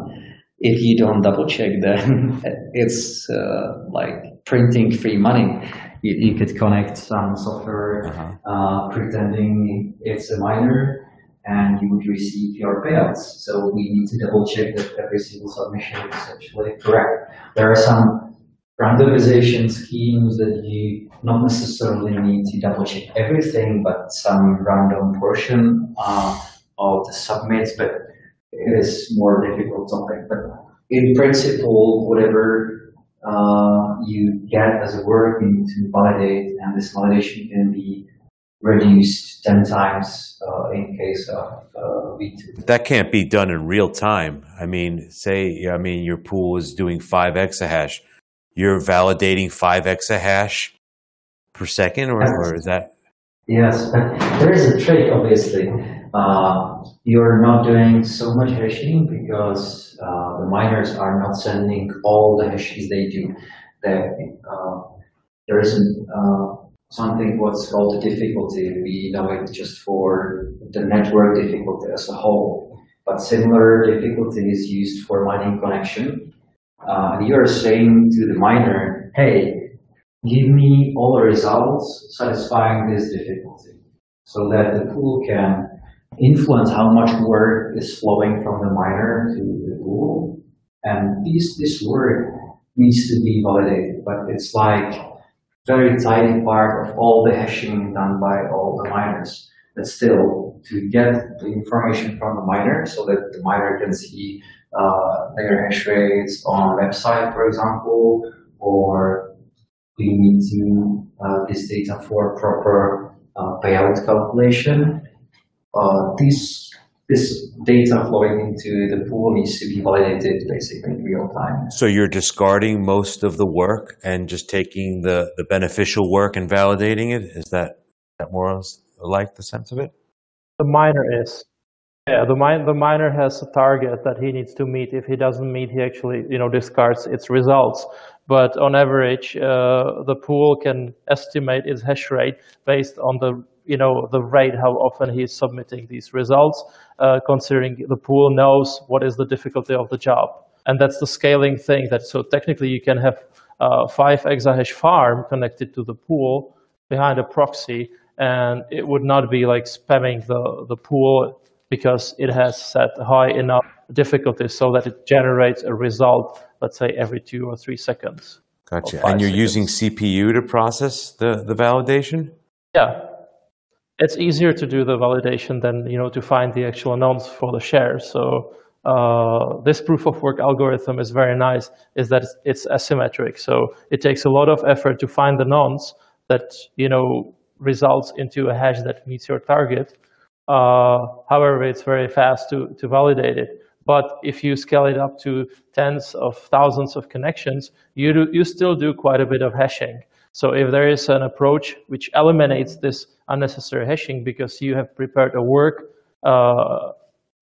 If you don't double check, then it's uh, like printing free money. You, you could connect some software uh-huh. uh, pretending it's a miner and you would receive your payouts. So we need to double check that every single submission is actually correct. There are some randomization schemes that you not necessarily need to double check everything, but some random portion uh, of the submits, but it is more difficult topic. But in principle, whatever uh, you get as a work, you need to validate, and this validation can be reduced 10 times uh, in case of uh, V2. That can't be done in real time. I mean, say, I mean, your pool is doing 5 exahash. You're validating 5 exahash per second, or, or is that? Yes, there is a trick, obviously. Uh, you're not doing so much hashing because uh, the miners are not sending all the hashes they do. They, uh, there isn't uh, something what's called the difficulty. We know it just for the network difficulty as a whole. But similar difficulty is used for mining connection. Uh, you're saying to the miner, hey, give me all the results satisfying this difficulty so that the pool can influence how much work is flowing from the miner to the pool. And this, this work needs to be validated, but it's like very tiny part of all the hashing done by all the miners. But still, to get the information from the miner so that the miner can see uh, their hash rates on a website, for example, or we need to uh, this data for proper uh, payout calculation. Uh, this this data flowing into the pool needs to be validated basically in real time. So you're discarding most of the work and just taking the, the beneficial work and validating it? Is that, that more or less like the sense of it? The miner is. Yeah, the, min- the miner has a target that he needs to meet. If he doesn't meet, he actually you know discards its results. But on average, uh, the pool can estimate its hash rate based on the you know the rate how often he's submitting these results uh, considering the pool knows what is the difficulty of the job. And that's the scaling thing that so technically you can have uh, five exahash farm connected to the pool behind a proxy and it would not be like spamming the, the pool because it has set high enough difficulty so that it generates a result let's say every two or three seconds. Gotcha. And you're seconds. using cpu to process the, the validation? Yeah it's easier to do the validation than you know to find the actual nonce for the share. So uh, this proof of work algorithm is very nice. Is that it's asymmetric, so it takes a lot of effort to find the nonce that you know results into a hash that meets your target. Uh, however, it's very fast to to validate it. But if you scale it up to tens of thousands of connections, you do, you still do quite a bit of hashing. So if there is an approach which eliminates this unnecessary hashing because you have prepared a work uh,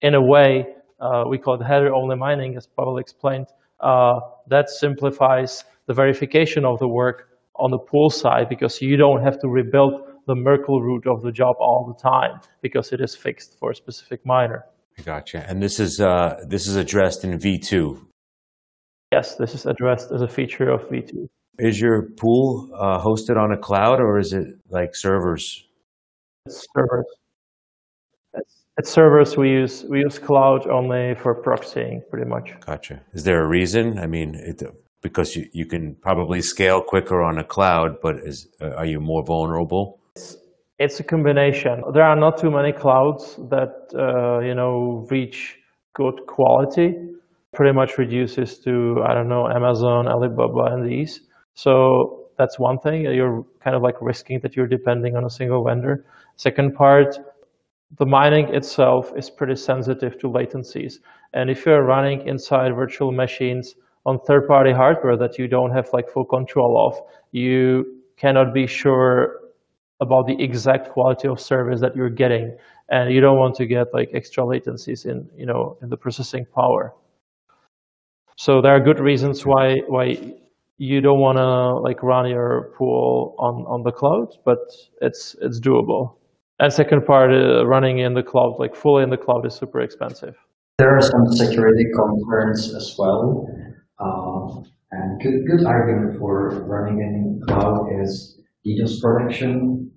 in a way, uh, we call it header-only mining, as Pavel explained, uh, that simplifies the verification of the work on the pool side because you don't have to rebuild the Merkle root of the job all the time because it is fixed for a specific miner. Gotcha. And this is uh, this is addressed in V2. Yes, this is addressed as a feature of V2. Is your pool uh, hosted on a cloud or is it like servers? It's servers. It's, it's, servers. We use we use cloud only for proxying, pretty much. Gotcha. Is there a reason? I mean, it, because you, you can probably scale quicker on a cloud, but is uh, are you more vulnerable? It's, it's a combination. There are not too many clouds that uh, you know reach good quality. Pretty much reduces to I don't know Amazon, Alibaba, and these. So that's one thing. Uh, you're kind of like risking that you're depending on a single vendor. Second part, the mining itself is pretty sensitive to latencies. And if you're running inside virtual machines on third-party hardware that you don't have like full control of, you cannot be sure about the exact quality of service that you're getting, and you don't want to get like extra latencies in you know in the processing power. So there are good reasons why why you don't want to like run your pool on on the cloud, but it's it's doable. And second part, uh, running in the cloud, like fully in the cloud, is super expensive. There are some security concerns as well. Um, and good, good argument for running in cloud is DDoS protection.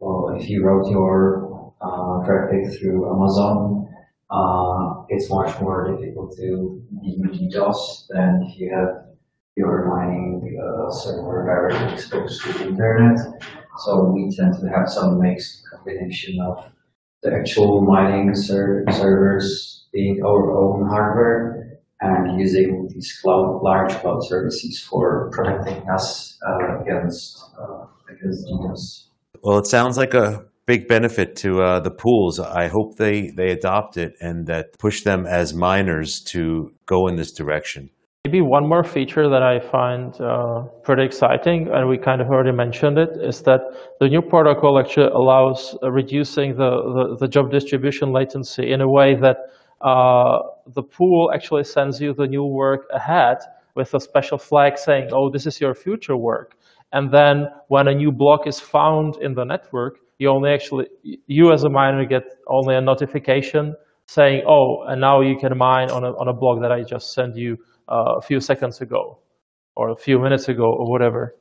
Well, if you route your uh, traffic through Amazon, uh, it's much more difficult to be DDoS than if you have your mining uh, server directly exposed to the internet. So we tend to have some mixed combination of the actual mining ser servers being our own hardware and using these cloud, large cloud services for protecting us uh, against uh, against DDoS. Well, it sounds like a big benefit to uh, the pools. I hope they, they adopt it and that push them as miners to go in this direction. Maybe one more feature that I find uh, pretty exciting, and we kind of already mentioned it, is that the new protocol actually allows uh, reducing the, the, the, job distribution latency in a way that uh, the pool actually sends you the new work ahead with a special flag saying, oh, this is your future work. And then when a new block is found in the network, you only actually, you as a miner get only a notification saying, oh, and now you can mine on a, on a block that I just sent you uh, a few seconds ago or a few minutes ago or whatever.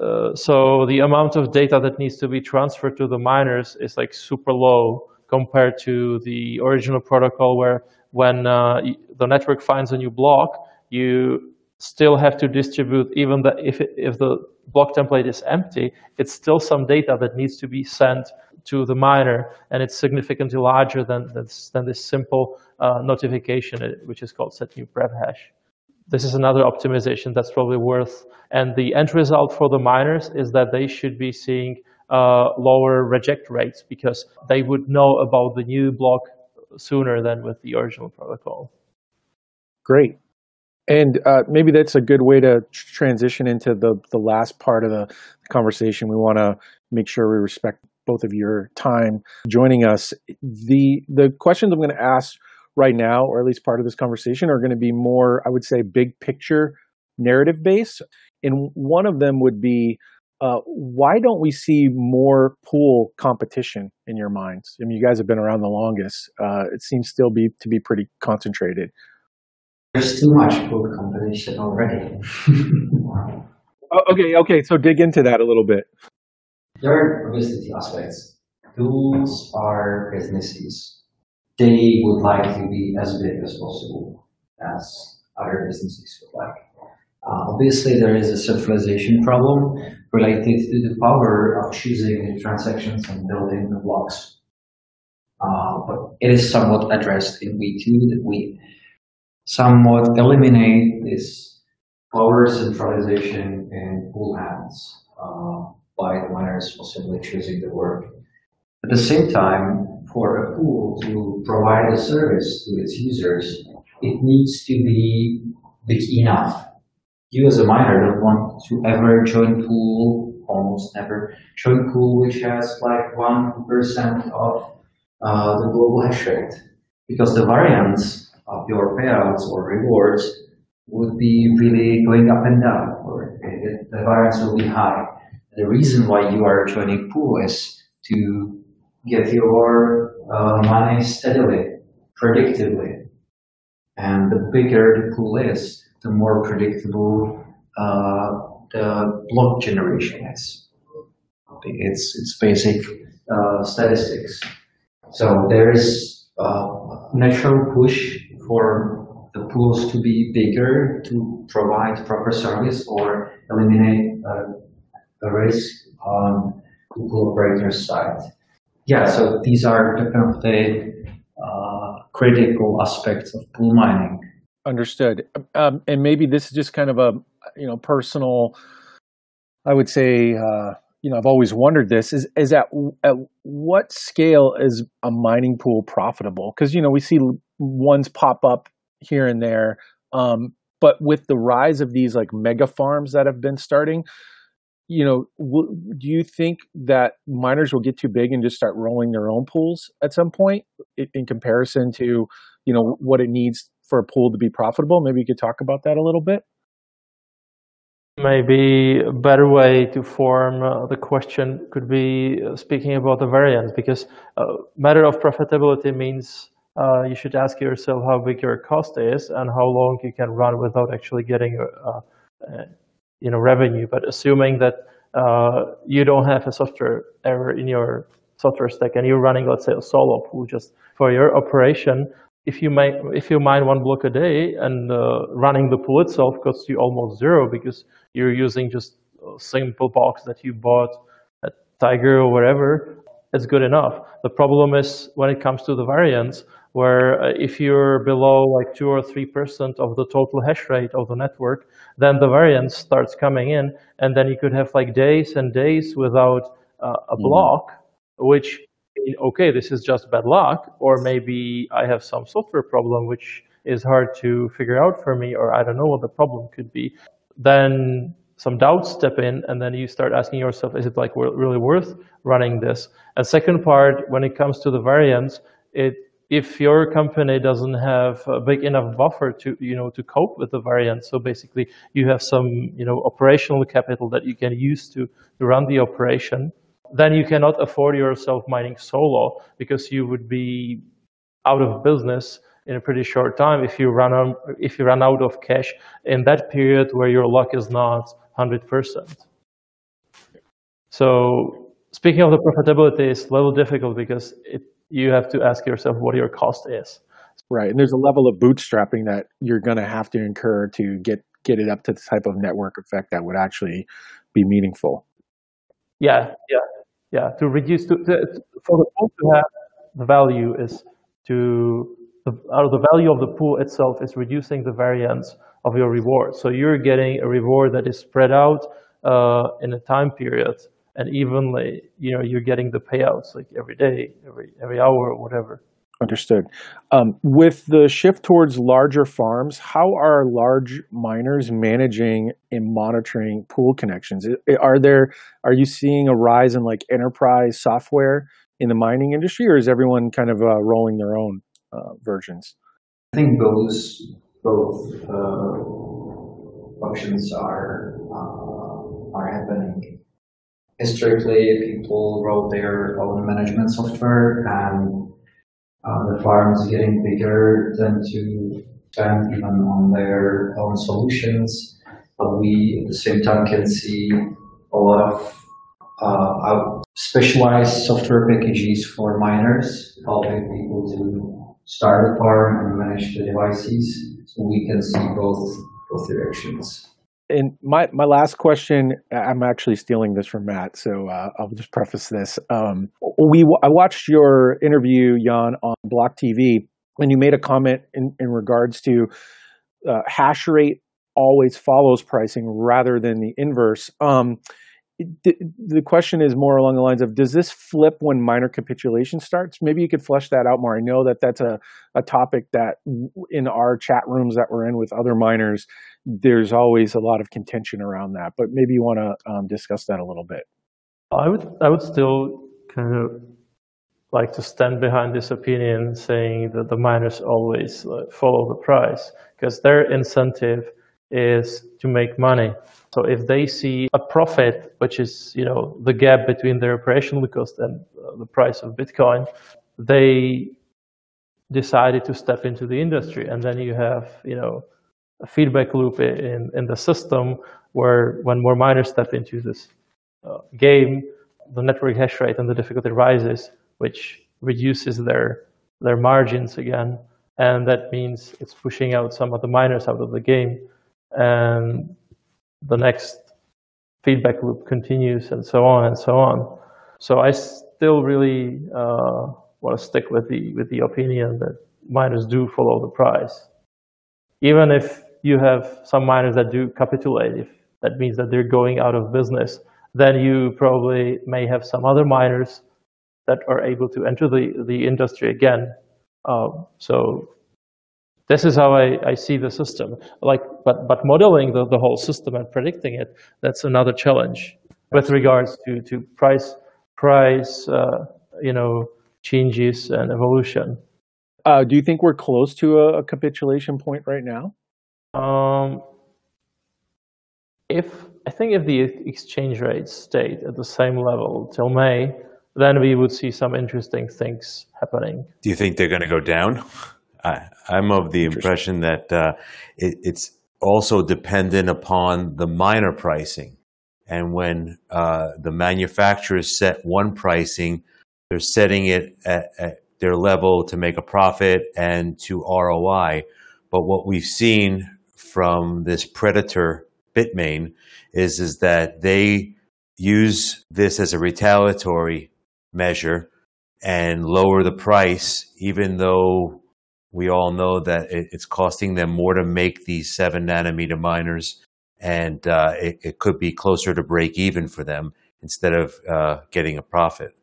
Uh, so the amount of data that needs to be transferred to the miners is like super low compared to the original protocol where when uh, the network finds a new block, you still have to distribute even the, if, if the block template is empty, it's still some data that needs to be sent to the miner, and it's significantly larger than, this, than this simple uh, notification, uh, which is called set new prev hash. This is another optimization that's probably worth, and the end result for the miners is that they should be seeing uh, lower reject rates because they would know about the new block sooner than with the original protocol. Great. And uh, maybe that's a good way to transition into the, the last part of the conversation. We want to make sure we respect both of your time joining us. The the questions I'm going to ask right now, or at least part of this conversation, are going to be more, I would say, big picture narrative based. And one of them would be uh, why don't we see more pool competition in your minds? I mean, you guys have been around the longest. Uh, it seems still be to be pretty concentrated. There's too much pool competition already. oh, okay, okay. So dig into that a little bit. There are obviously aspects. Pools are businesses. They would like to be as big as possible as other businesses would like. Uh, obviously, there is a centralization problem related to the power of choosing transactions and building the blocks. Uh, but it is somewhat addressed in V2 that we somewhat eliminate this power centralization in pool hands uh, by the miners possibly choosing the work. At the same time, for a pool to provide a service to its users, it needs to be big enough. You as a miner don't want to ever join pool, almost never join pool which has like 1% of uh, the global hash rate because the variance of your payouts or rewards would be really going up and down, or the variance will be high. The reason why you are joining pool is to get your uh, money steadily, predictably. And the bigger the pool is, the more predictable uh, the block generation is. It's, it's basic uh, statistics. So there is a natural push for the pools to be bigger to provide proper service or eliminate uh, the risk on the pool operator's side. Yeah, so these are definitely uh, critical aspects of pool mining. Understood. Um, and maybe this is just kind of a you know personal, I would say, uh, you know I've always wondered this is is at at what scale is a mining pool profitable? Because you know we see ones pop up here and there, um, but with the rise of these like mega farms that have been starting, you know, w- do you think that miners will get too big and just start rolling their own pools at some point in, in comparison to you know what it needs for a pool to be profitable? Maybe you could talk about that a little bit. Maybe a better way to form uh, the question could be uh, speaking about the variance, because uh, matter of profitability means uh, you should ask yourself how big your cost is and how long you can run without actually getting uh, you know revenue. But assuming that you don't have a software error in your software stack and you're running, let's say, a solo pool just for your operation, if you mine if you mine one block a day and uh, running the pool itself costs you almost zero because you're using just a simple box that you bought at Tiger or wherever, it's good enough. The problem is when it comes to the variance, where uh, if you're below like two or three percent of the total hash rate of the network, then the variance starts coming in, and then you could have like days and days without uh, a mm-hmm. block, mm. which okay, this is just bad luck, or maybe I have some software problem which is hard to figure out for me, or I don't know what the problem could be, then some doubts step in, and then you start asking yourself, is it like really worth running this? And second part, when it comes to the variance, it if your company doesn't have a big enough buffer to you know to cope with the variance, so basically you have some you know operational capital that you can use to, run the operation, then you cannot afford yourself mining solo because you would be out of business in a pretty short time if you run on, if you run out of cash in that period where your luck is not 100%. So speaking of the profitability, it's a little difficult because it, you have to ask yourself what your cost is. Right, and there's a level of bootstrapping that you're going to have to incur to get get it up to the type of network effect that would actually be meaningful. Yeah, yeah yeah to reduce to, to, for the pool to have the value is to the, out of the value of the pool itself is reducing the variance of your reward so you're getting a reward that is spread out uh, in a time period and evenly you know you're getting the payouts like every day every every hour or whatever Understood. Um, with the shift towards larger farms, how are large miners managing and monitoring pool connections? Are there are you seeing a rise in like enterprise software in the mining industry, or is everyone kind of uh, rolling their own uh, versions? I think those both uh, options are uh, are happening. Historically, people wrote their own management software and uh, the farms getting bigger than to spend even on their own solutions. But we at the same time can see a lot of uh, specialized software packages for miners, helping people to start a farm and manage the devices. So we can see both both directions and my my last question, I'm actually stealing this from Matt, so uh, I'll just preface this. Um, we I watched your interview, Jan, on Block TV, and you made a comment in, in regards to uh, hash rate always follows pricing rather than the inverse. Um, the question is more along the lines of does this flip when miner capitulation starts maybe you could flesh that out more i know that that's a, a topic that in our chat rooms that we're in with other miners there's always a lot of contention around that but maybe you want to um, discuss that a little bit. I would i would still kind of like to stand behind this opinion saying that the miners always uh, follow the price because their incentive is to make money. So if they see a profit, which is you know the gap between their operational cost and uh, the price of Bitcoin, they decided to step into the industry, and then you have you know a feedback loop in in the system where when more miners step into this uh, game, the network hash rate and the difficulty rises, which reduces their their margins again, and that means it's pushing out some of the miners out of the game, and the next feedback loop continues and so on and so on. So I still really uh, want to stick with the with the opinion that miners do follow the price, even if you have some miners that do capitulate. If that means that they're going out of business, then you probably may have some other miners that are able to enter the, the industry again. Um, so this is how I, I see the system. Like, but but modeling the, the whole system and predicting it, that's another challenge with regards to, to price price uh, you know changes and evolution. Uh, do you think we're close to a, a capitulation point right now? Um, if I think if the exchange rates stayed at the same level till May, then we would see some interesting things happening. Do you think they're going to go down? I, am of the impression that uh, it, it's also dependent upon the miner pricing. And when uh, the manufacturers set one pricing, they're setting it at, at their level to make a profit and to ROI. But what we've seen from this predator Bitmain is, is that they use this as a retaliatory measure and lower the price, even though we all know that it's costing them more to make these seven nanometer miners, and uh, it, it, could be closer to break even for them instead of uh, getting a profit.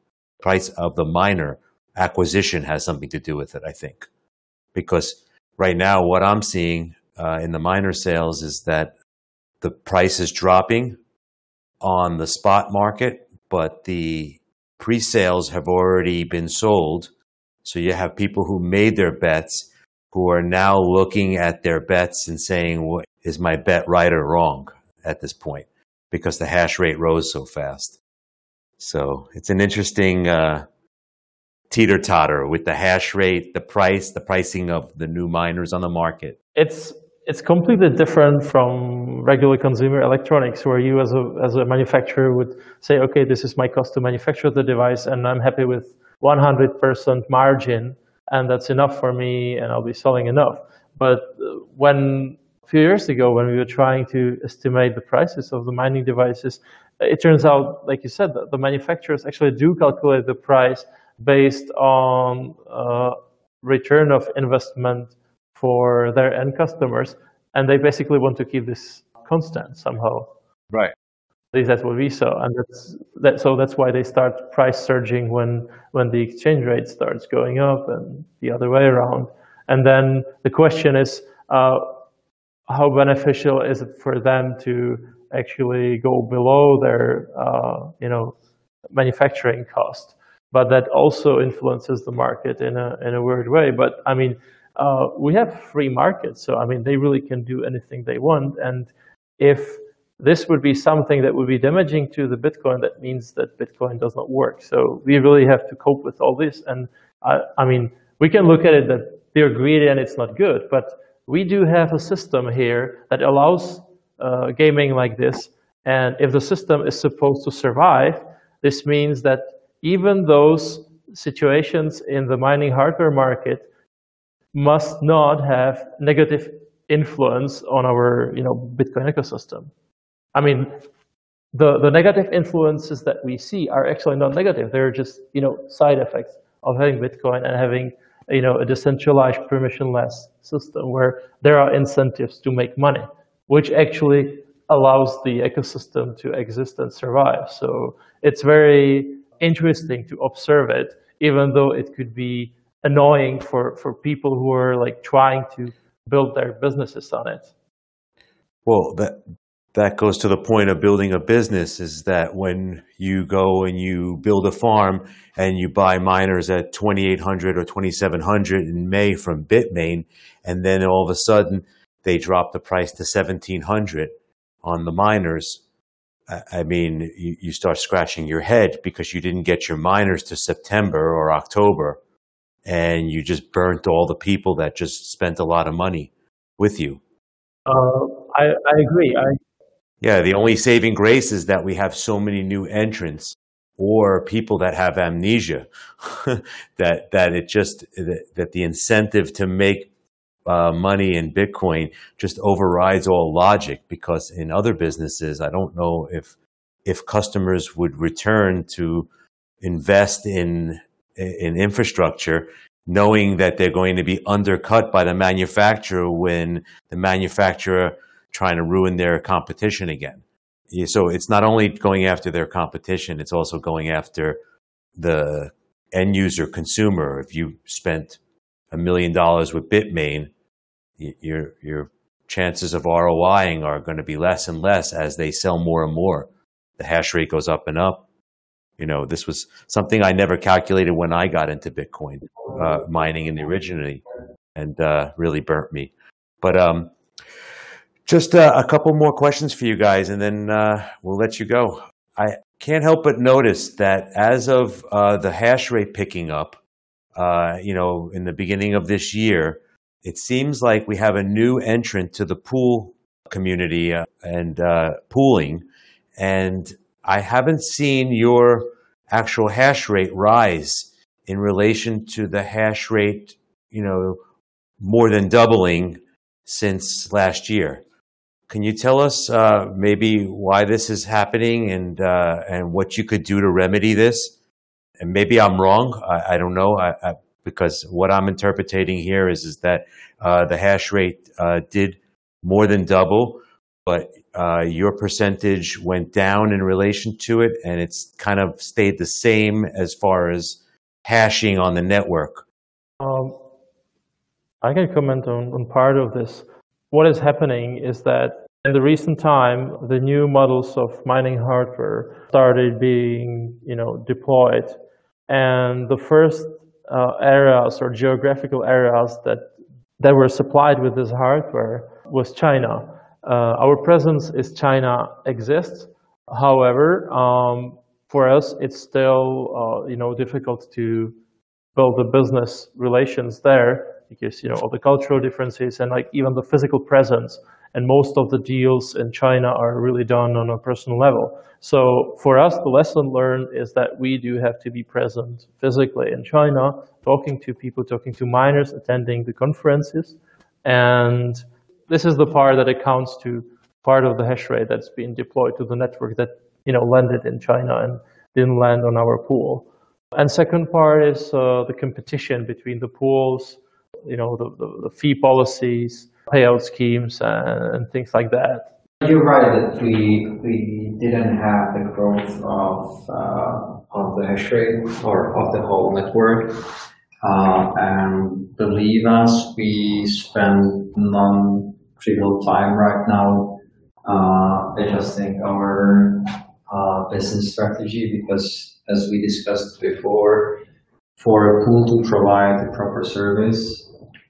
Price of the miner acquisition has something to do with it, I think, because right now what I'm seeing uh, in the miner sales is that the price is dropping on the spot market, but the pre-sales have already been sold. So you have people who made their bets who are now looking at their bets and saying, well, is my bet right or wrong at this point? Because the hash rate rose so fast. So it's an interesting uh, teeter totter with the hash rate, the price, the pricing of the new miners on the market. It's it's completely different from regular consumer electronics where you as a, as a manufacturer would say, okay, this is my cost to manufacture the device and I'm happy with 100% margin and that's enough for me and I'll be selling enough. But when a few years ago, when we were trying to estimate the prices of the mining devices, it turns out, like you said, that the manufacturers actually do calculate the price based on uh, return of investment for their end customers, and they basically want to keep this constant somehow. Right. At least that's what we saw, and that's that. So that's why they start price surging when when the exchange rate starts going up, and the other way around. And then the question is, uh, how beneficial is it for them to actually go below their, uh, you know, manufacturing cost? But that also influences the market in a in a weird way. But I mean, uh, we have free markets. So, I mean, they really can do anything they want. And if this would be something that would be damaging to the Bitcoin, that means that Bitcoin does not work. So we really have to cope with all this. And I, I mean, we can look at it that they're greedy and it's not good, but we do have a system here that allows uh, gaming like this. And if the system is supposed to survive, this means that even those situations in the mining hardware market must not have negative influence on our you know Bitcoin ecosystem. I mean, the, the negative influences that we see are actually not negative. They're just you know side effects of having Bitcoin and having you know a decentralized permissionless system where there are incentives to make money, which actually allows the ecosystem to exist and survive. So it's very interesting to observe it, even though it could be annoying for, for people who are like trying to build their businesses on it. Well, that that goes to the point of building a business is that when you go and you build a farm and you buy miners at 2800 or 2700 in May from Bitmain and then all of a sudden they drop the price to 1700 on the miners I mean you, you start scratching your head because you didn't get your miners to September or October and you just burnt all the people that just spent a lot of money with you. Uh, I, I agree. I... Yeah, the only saving grace is that we have so many new entrants or people that have amnesia that that it just that, that the incentive to make uh, money in Bitcoin just overrides all logic because in other businesses, I don't know if if customers would return to invest in in infrastructure, knowing that they're going to be undercut by the manufacturer when the manufacturer trying to ruin their competition again. So it's not only going after their competition, it's also going after the end user consumer. If you spent a million dollars with Bitmain, your your chances of ROIing are going to be less and less as they sell more and more. The hash rate goes up and up. You know, this was something I never calculated when I got into Bitcoin uh, mining in the originally, and uh, really burnt me. But um, just uh, a couple more questions for you guys, and then uh, we'll let you go. I can't help but notice that as of uh, the hash rate picking up, uh, you know, in the beginning of this year, it seems like we have a new entrant to the pool community and pooling, and I haven't seen your actual hash rate rise in relation to the hash rate, you know, more than doubling since last year. Can you tell us uh, maybe why this is happening and uh, and what you could do to remedy this? And maybe I'm wrong. I, I don't know I, I, because what I'm interpreting here is is that uh, the hash rate uh, did more than double, but your percentage went down in relation to it, and it's kind of stayed the same as far as hashing on the network. Um, I can comment on, on part of this. What is happening is that in the recent time, the new models of mining hardware started being, you know, deployed, and the first uh, areas or geographical areas that that were supplied with this hardware was China. Uh, our presence is China exists. However, um, for us, it's still, uh, you know, difficult to build the business relations there because you know all the cultural differences and like even the physical presence. And most of the deals in china are really done on a personal level. So for us the lesson learned is that we do have to be present physically in china talking to people talking to miners attending the conferences. And this is the part that accounts to part of the hash rate that's being deployed to the network that you know landed in china and didn't land on our pool and second part is uh, the competition between the pools, you know, the, the, the fee policies, payout schemes, and, and things like that. You're right that we we didn't have the growth of uh, of the hash rate or of the whole network. Uh, and believe us, we spend non-trivial time right now uh, adjusting our uh, business strategy because, as we discussed before, for a pool to provide the proper service,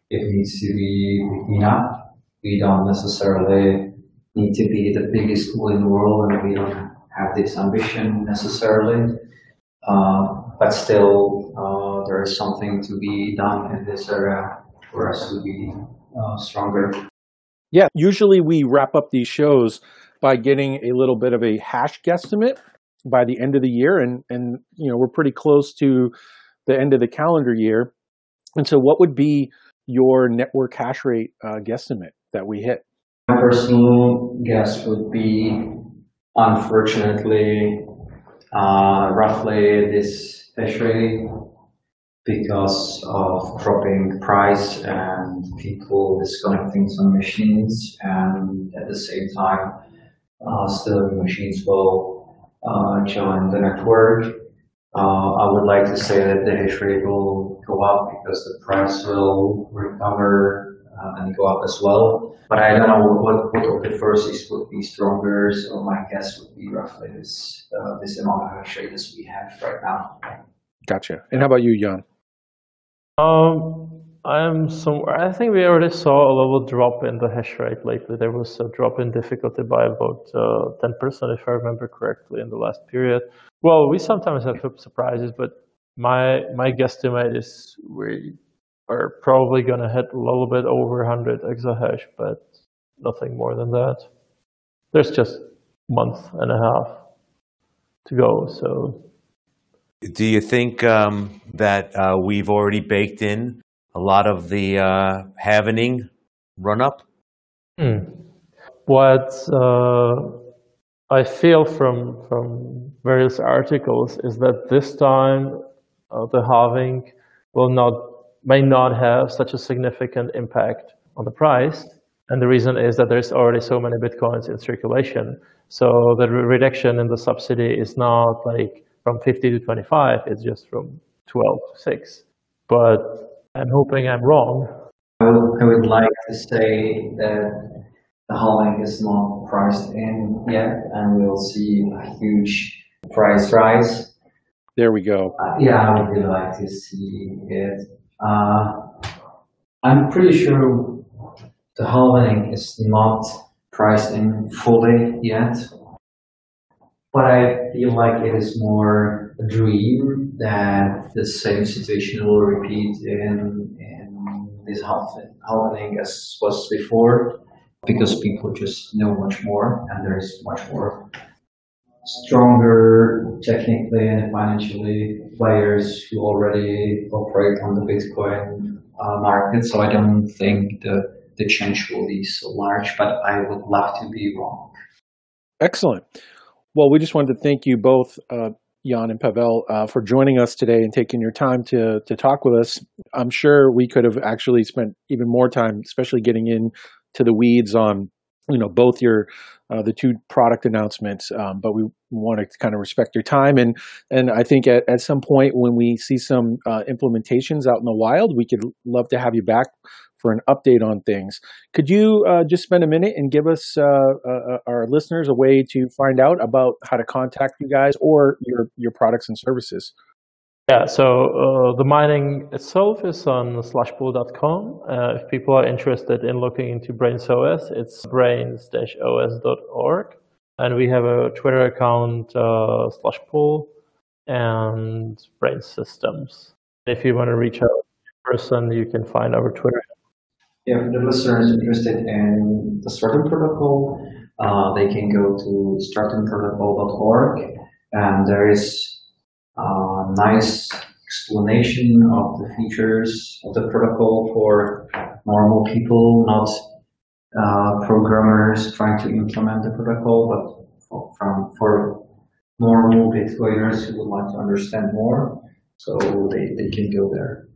it needs to be enough. We don't necessarily need to be the biggest pool in the world, and we don't have this ambition necessarily. Uh, but still, uh, there is something to be done in this area for us to be uh, stronger. Yeah, usually we wrap up these shows by getting a little bit of a hash guesstimate by the end of the year, and and you know we're pretty close to the end of the calendar year. And so, what would be your network hash rate uh, guesstimate that we hit? My personal guess would be, unfortunately, uh, roughly this hash rate because of dropping price and people disconnecting some machines and at the same time uh, still machines will uh, join the network. Uh, I would like to say that the hash rate will go up because the price will recover uh, and go up as well. But I don't know what, what of the forces would be stronger, so my guess would be roughly this uh, this amount of hash rate as we have right now. Gotcha. And how about you, Jan? Um. I think we already saw a little drop in the hash rate lately. There was a drop in difficulty by about uh, 10%, if I remember correctly, in the last period. Well, we sometimes have surprises, but my my guesstimate is we are probably going to hit a little bit over 100 exahash, but nothing more than that. There's just a month and a half to go, so Do you think um, that uh, we've already baked in a lot of the uh, halvening run up? Hmm. What uh, I feel from from various articles is that this time uh, the halving will not may not have such a significant impact on the price And the reason is that there's already so many Bitcoins in circulation. So the re- reduction in the subsidy is not like from 50 to 25, it's just from 12 to 6. But I'm hoping I'm wrong. I would, I would like to say that the halving is not priced in yet, and we'll see a huge price rise. There we go. Uh, yeah, I would really like to see it. Uh, I'm pretty sure the halving is not priced in fully yet, but I feel like it is more a dream that the same situation will repeat in, in this halving as was before, because people just know much more and there's much more stronger technically and financially players who already operate on the Bitcoin uh, market. So I don't think the, the change will be so large, but I would love to be wrong. Excellent. Well, we just wanted to thank you both, uh, Jan and Pavel, uh, for joining us today and taking your time to to talk with us. I'm sure we could have actually spent even more time, especially getting in to the weeds on you know both your uh, the two product announcements um, but we want to kind of respect your time and and i think at, at some point when we see some uh, implementations out in the wild we could love to have you back for an update on things could you uh, just spend a minute and give us uh, uh, our listeners a way to find out about how to contact you guys or your your products and services Yeah, so uh, the mining itself is on slushpool.com. Uh, if people are interested in looking into Braiins OS, it's braiins-os.org. And we have a Twitter account, uh, slushpool, and Braiins Systems. If you want to reach out person, you can find our Twitter. If the listener is interested in the Stratum protocol, uh, they can go to stratumprotocol.org and there is a nice explanation of the features of the protocol for normal people, not uh, programmers trying to implement the protocol, but for, from, for normal Bitcoiners who would like to understand more. So they, they can go there.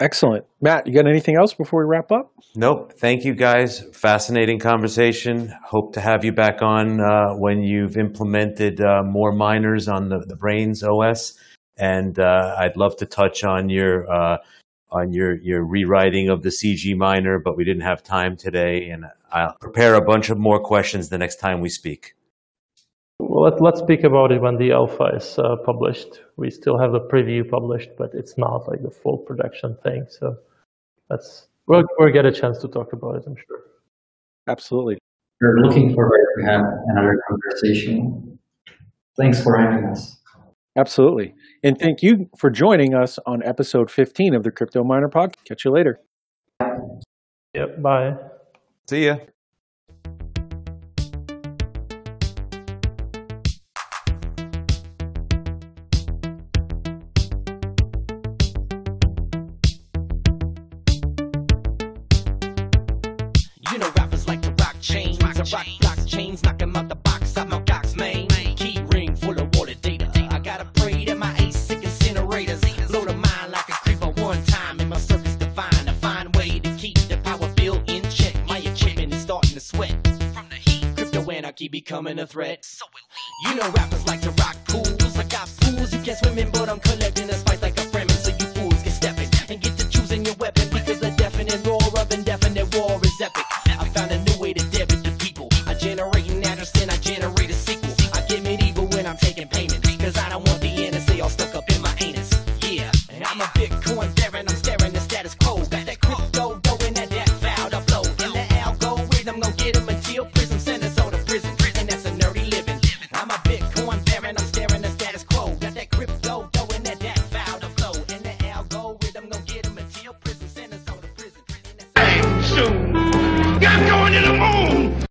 Excellent matt you got anything else before we wrap up Nope. Thank you guys. Fascinating conversation. Hope to have you back on uh, when you've implemented uh, more miners on the, the Braiins OS. And uh, I'd love to touch on your uh, on your your rewriting of the CG miner, but we didn't have time today. And I'll prepare a bunch of more questions the next time we speak. Well, let, let's speak about it when the alpha is uh, published. We still have the preview published, but it's not like the full production thing. So that's we'll, we'll get a chance to talk about it, I'm sure. absolutely We're looking forward to have another conversation. Thanks for having us. Absolutely. And thank you for joining us on episode 15 of the Crypto Miner Podcast. Catch you later. Yep. Bye. See ya.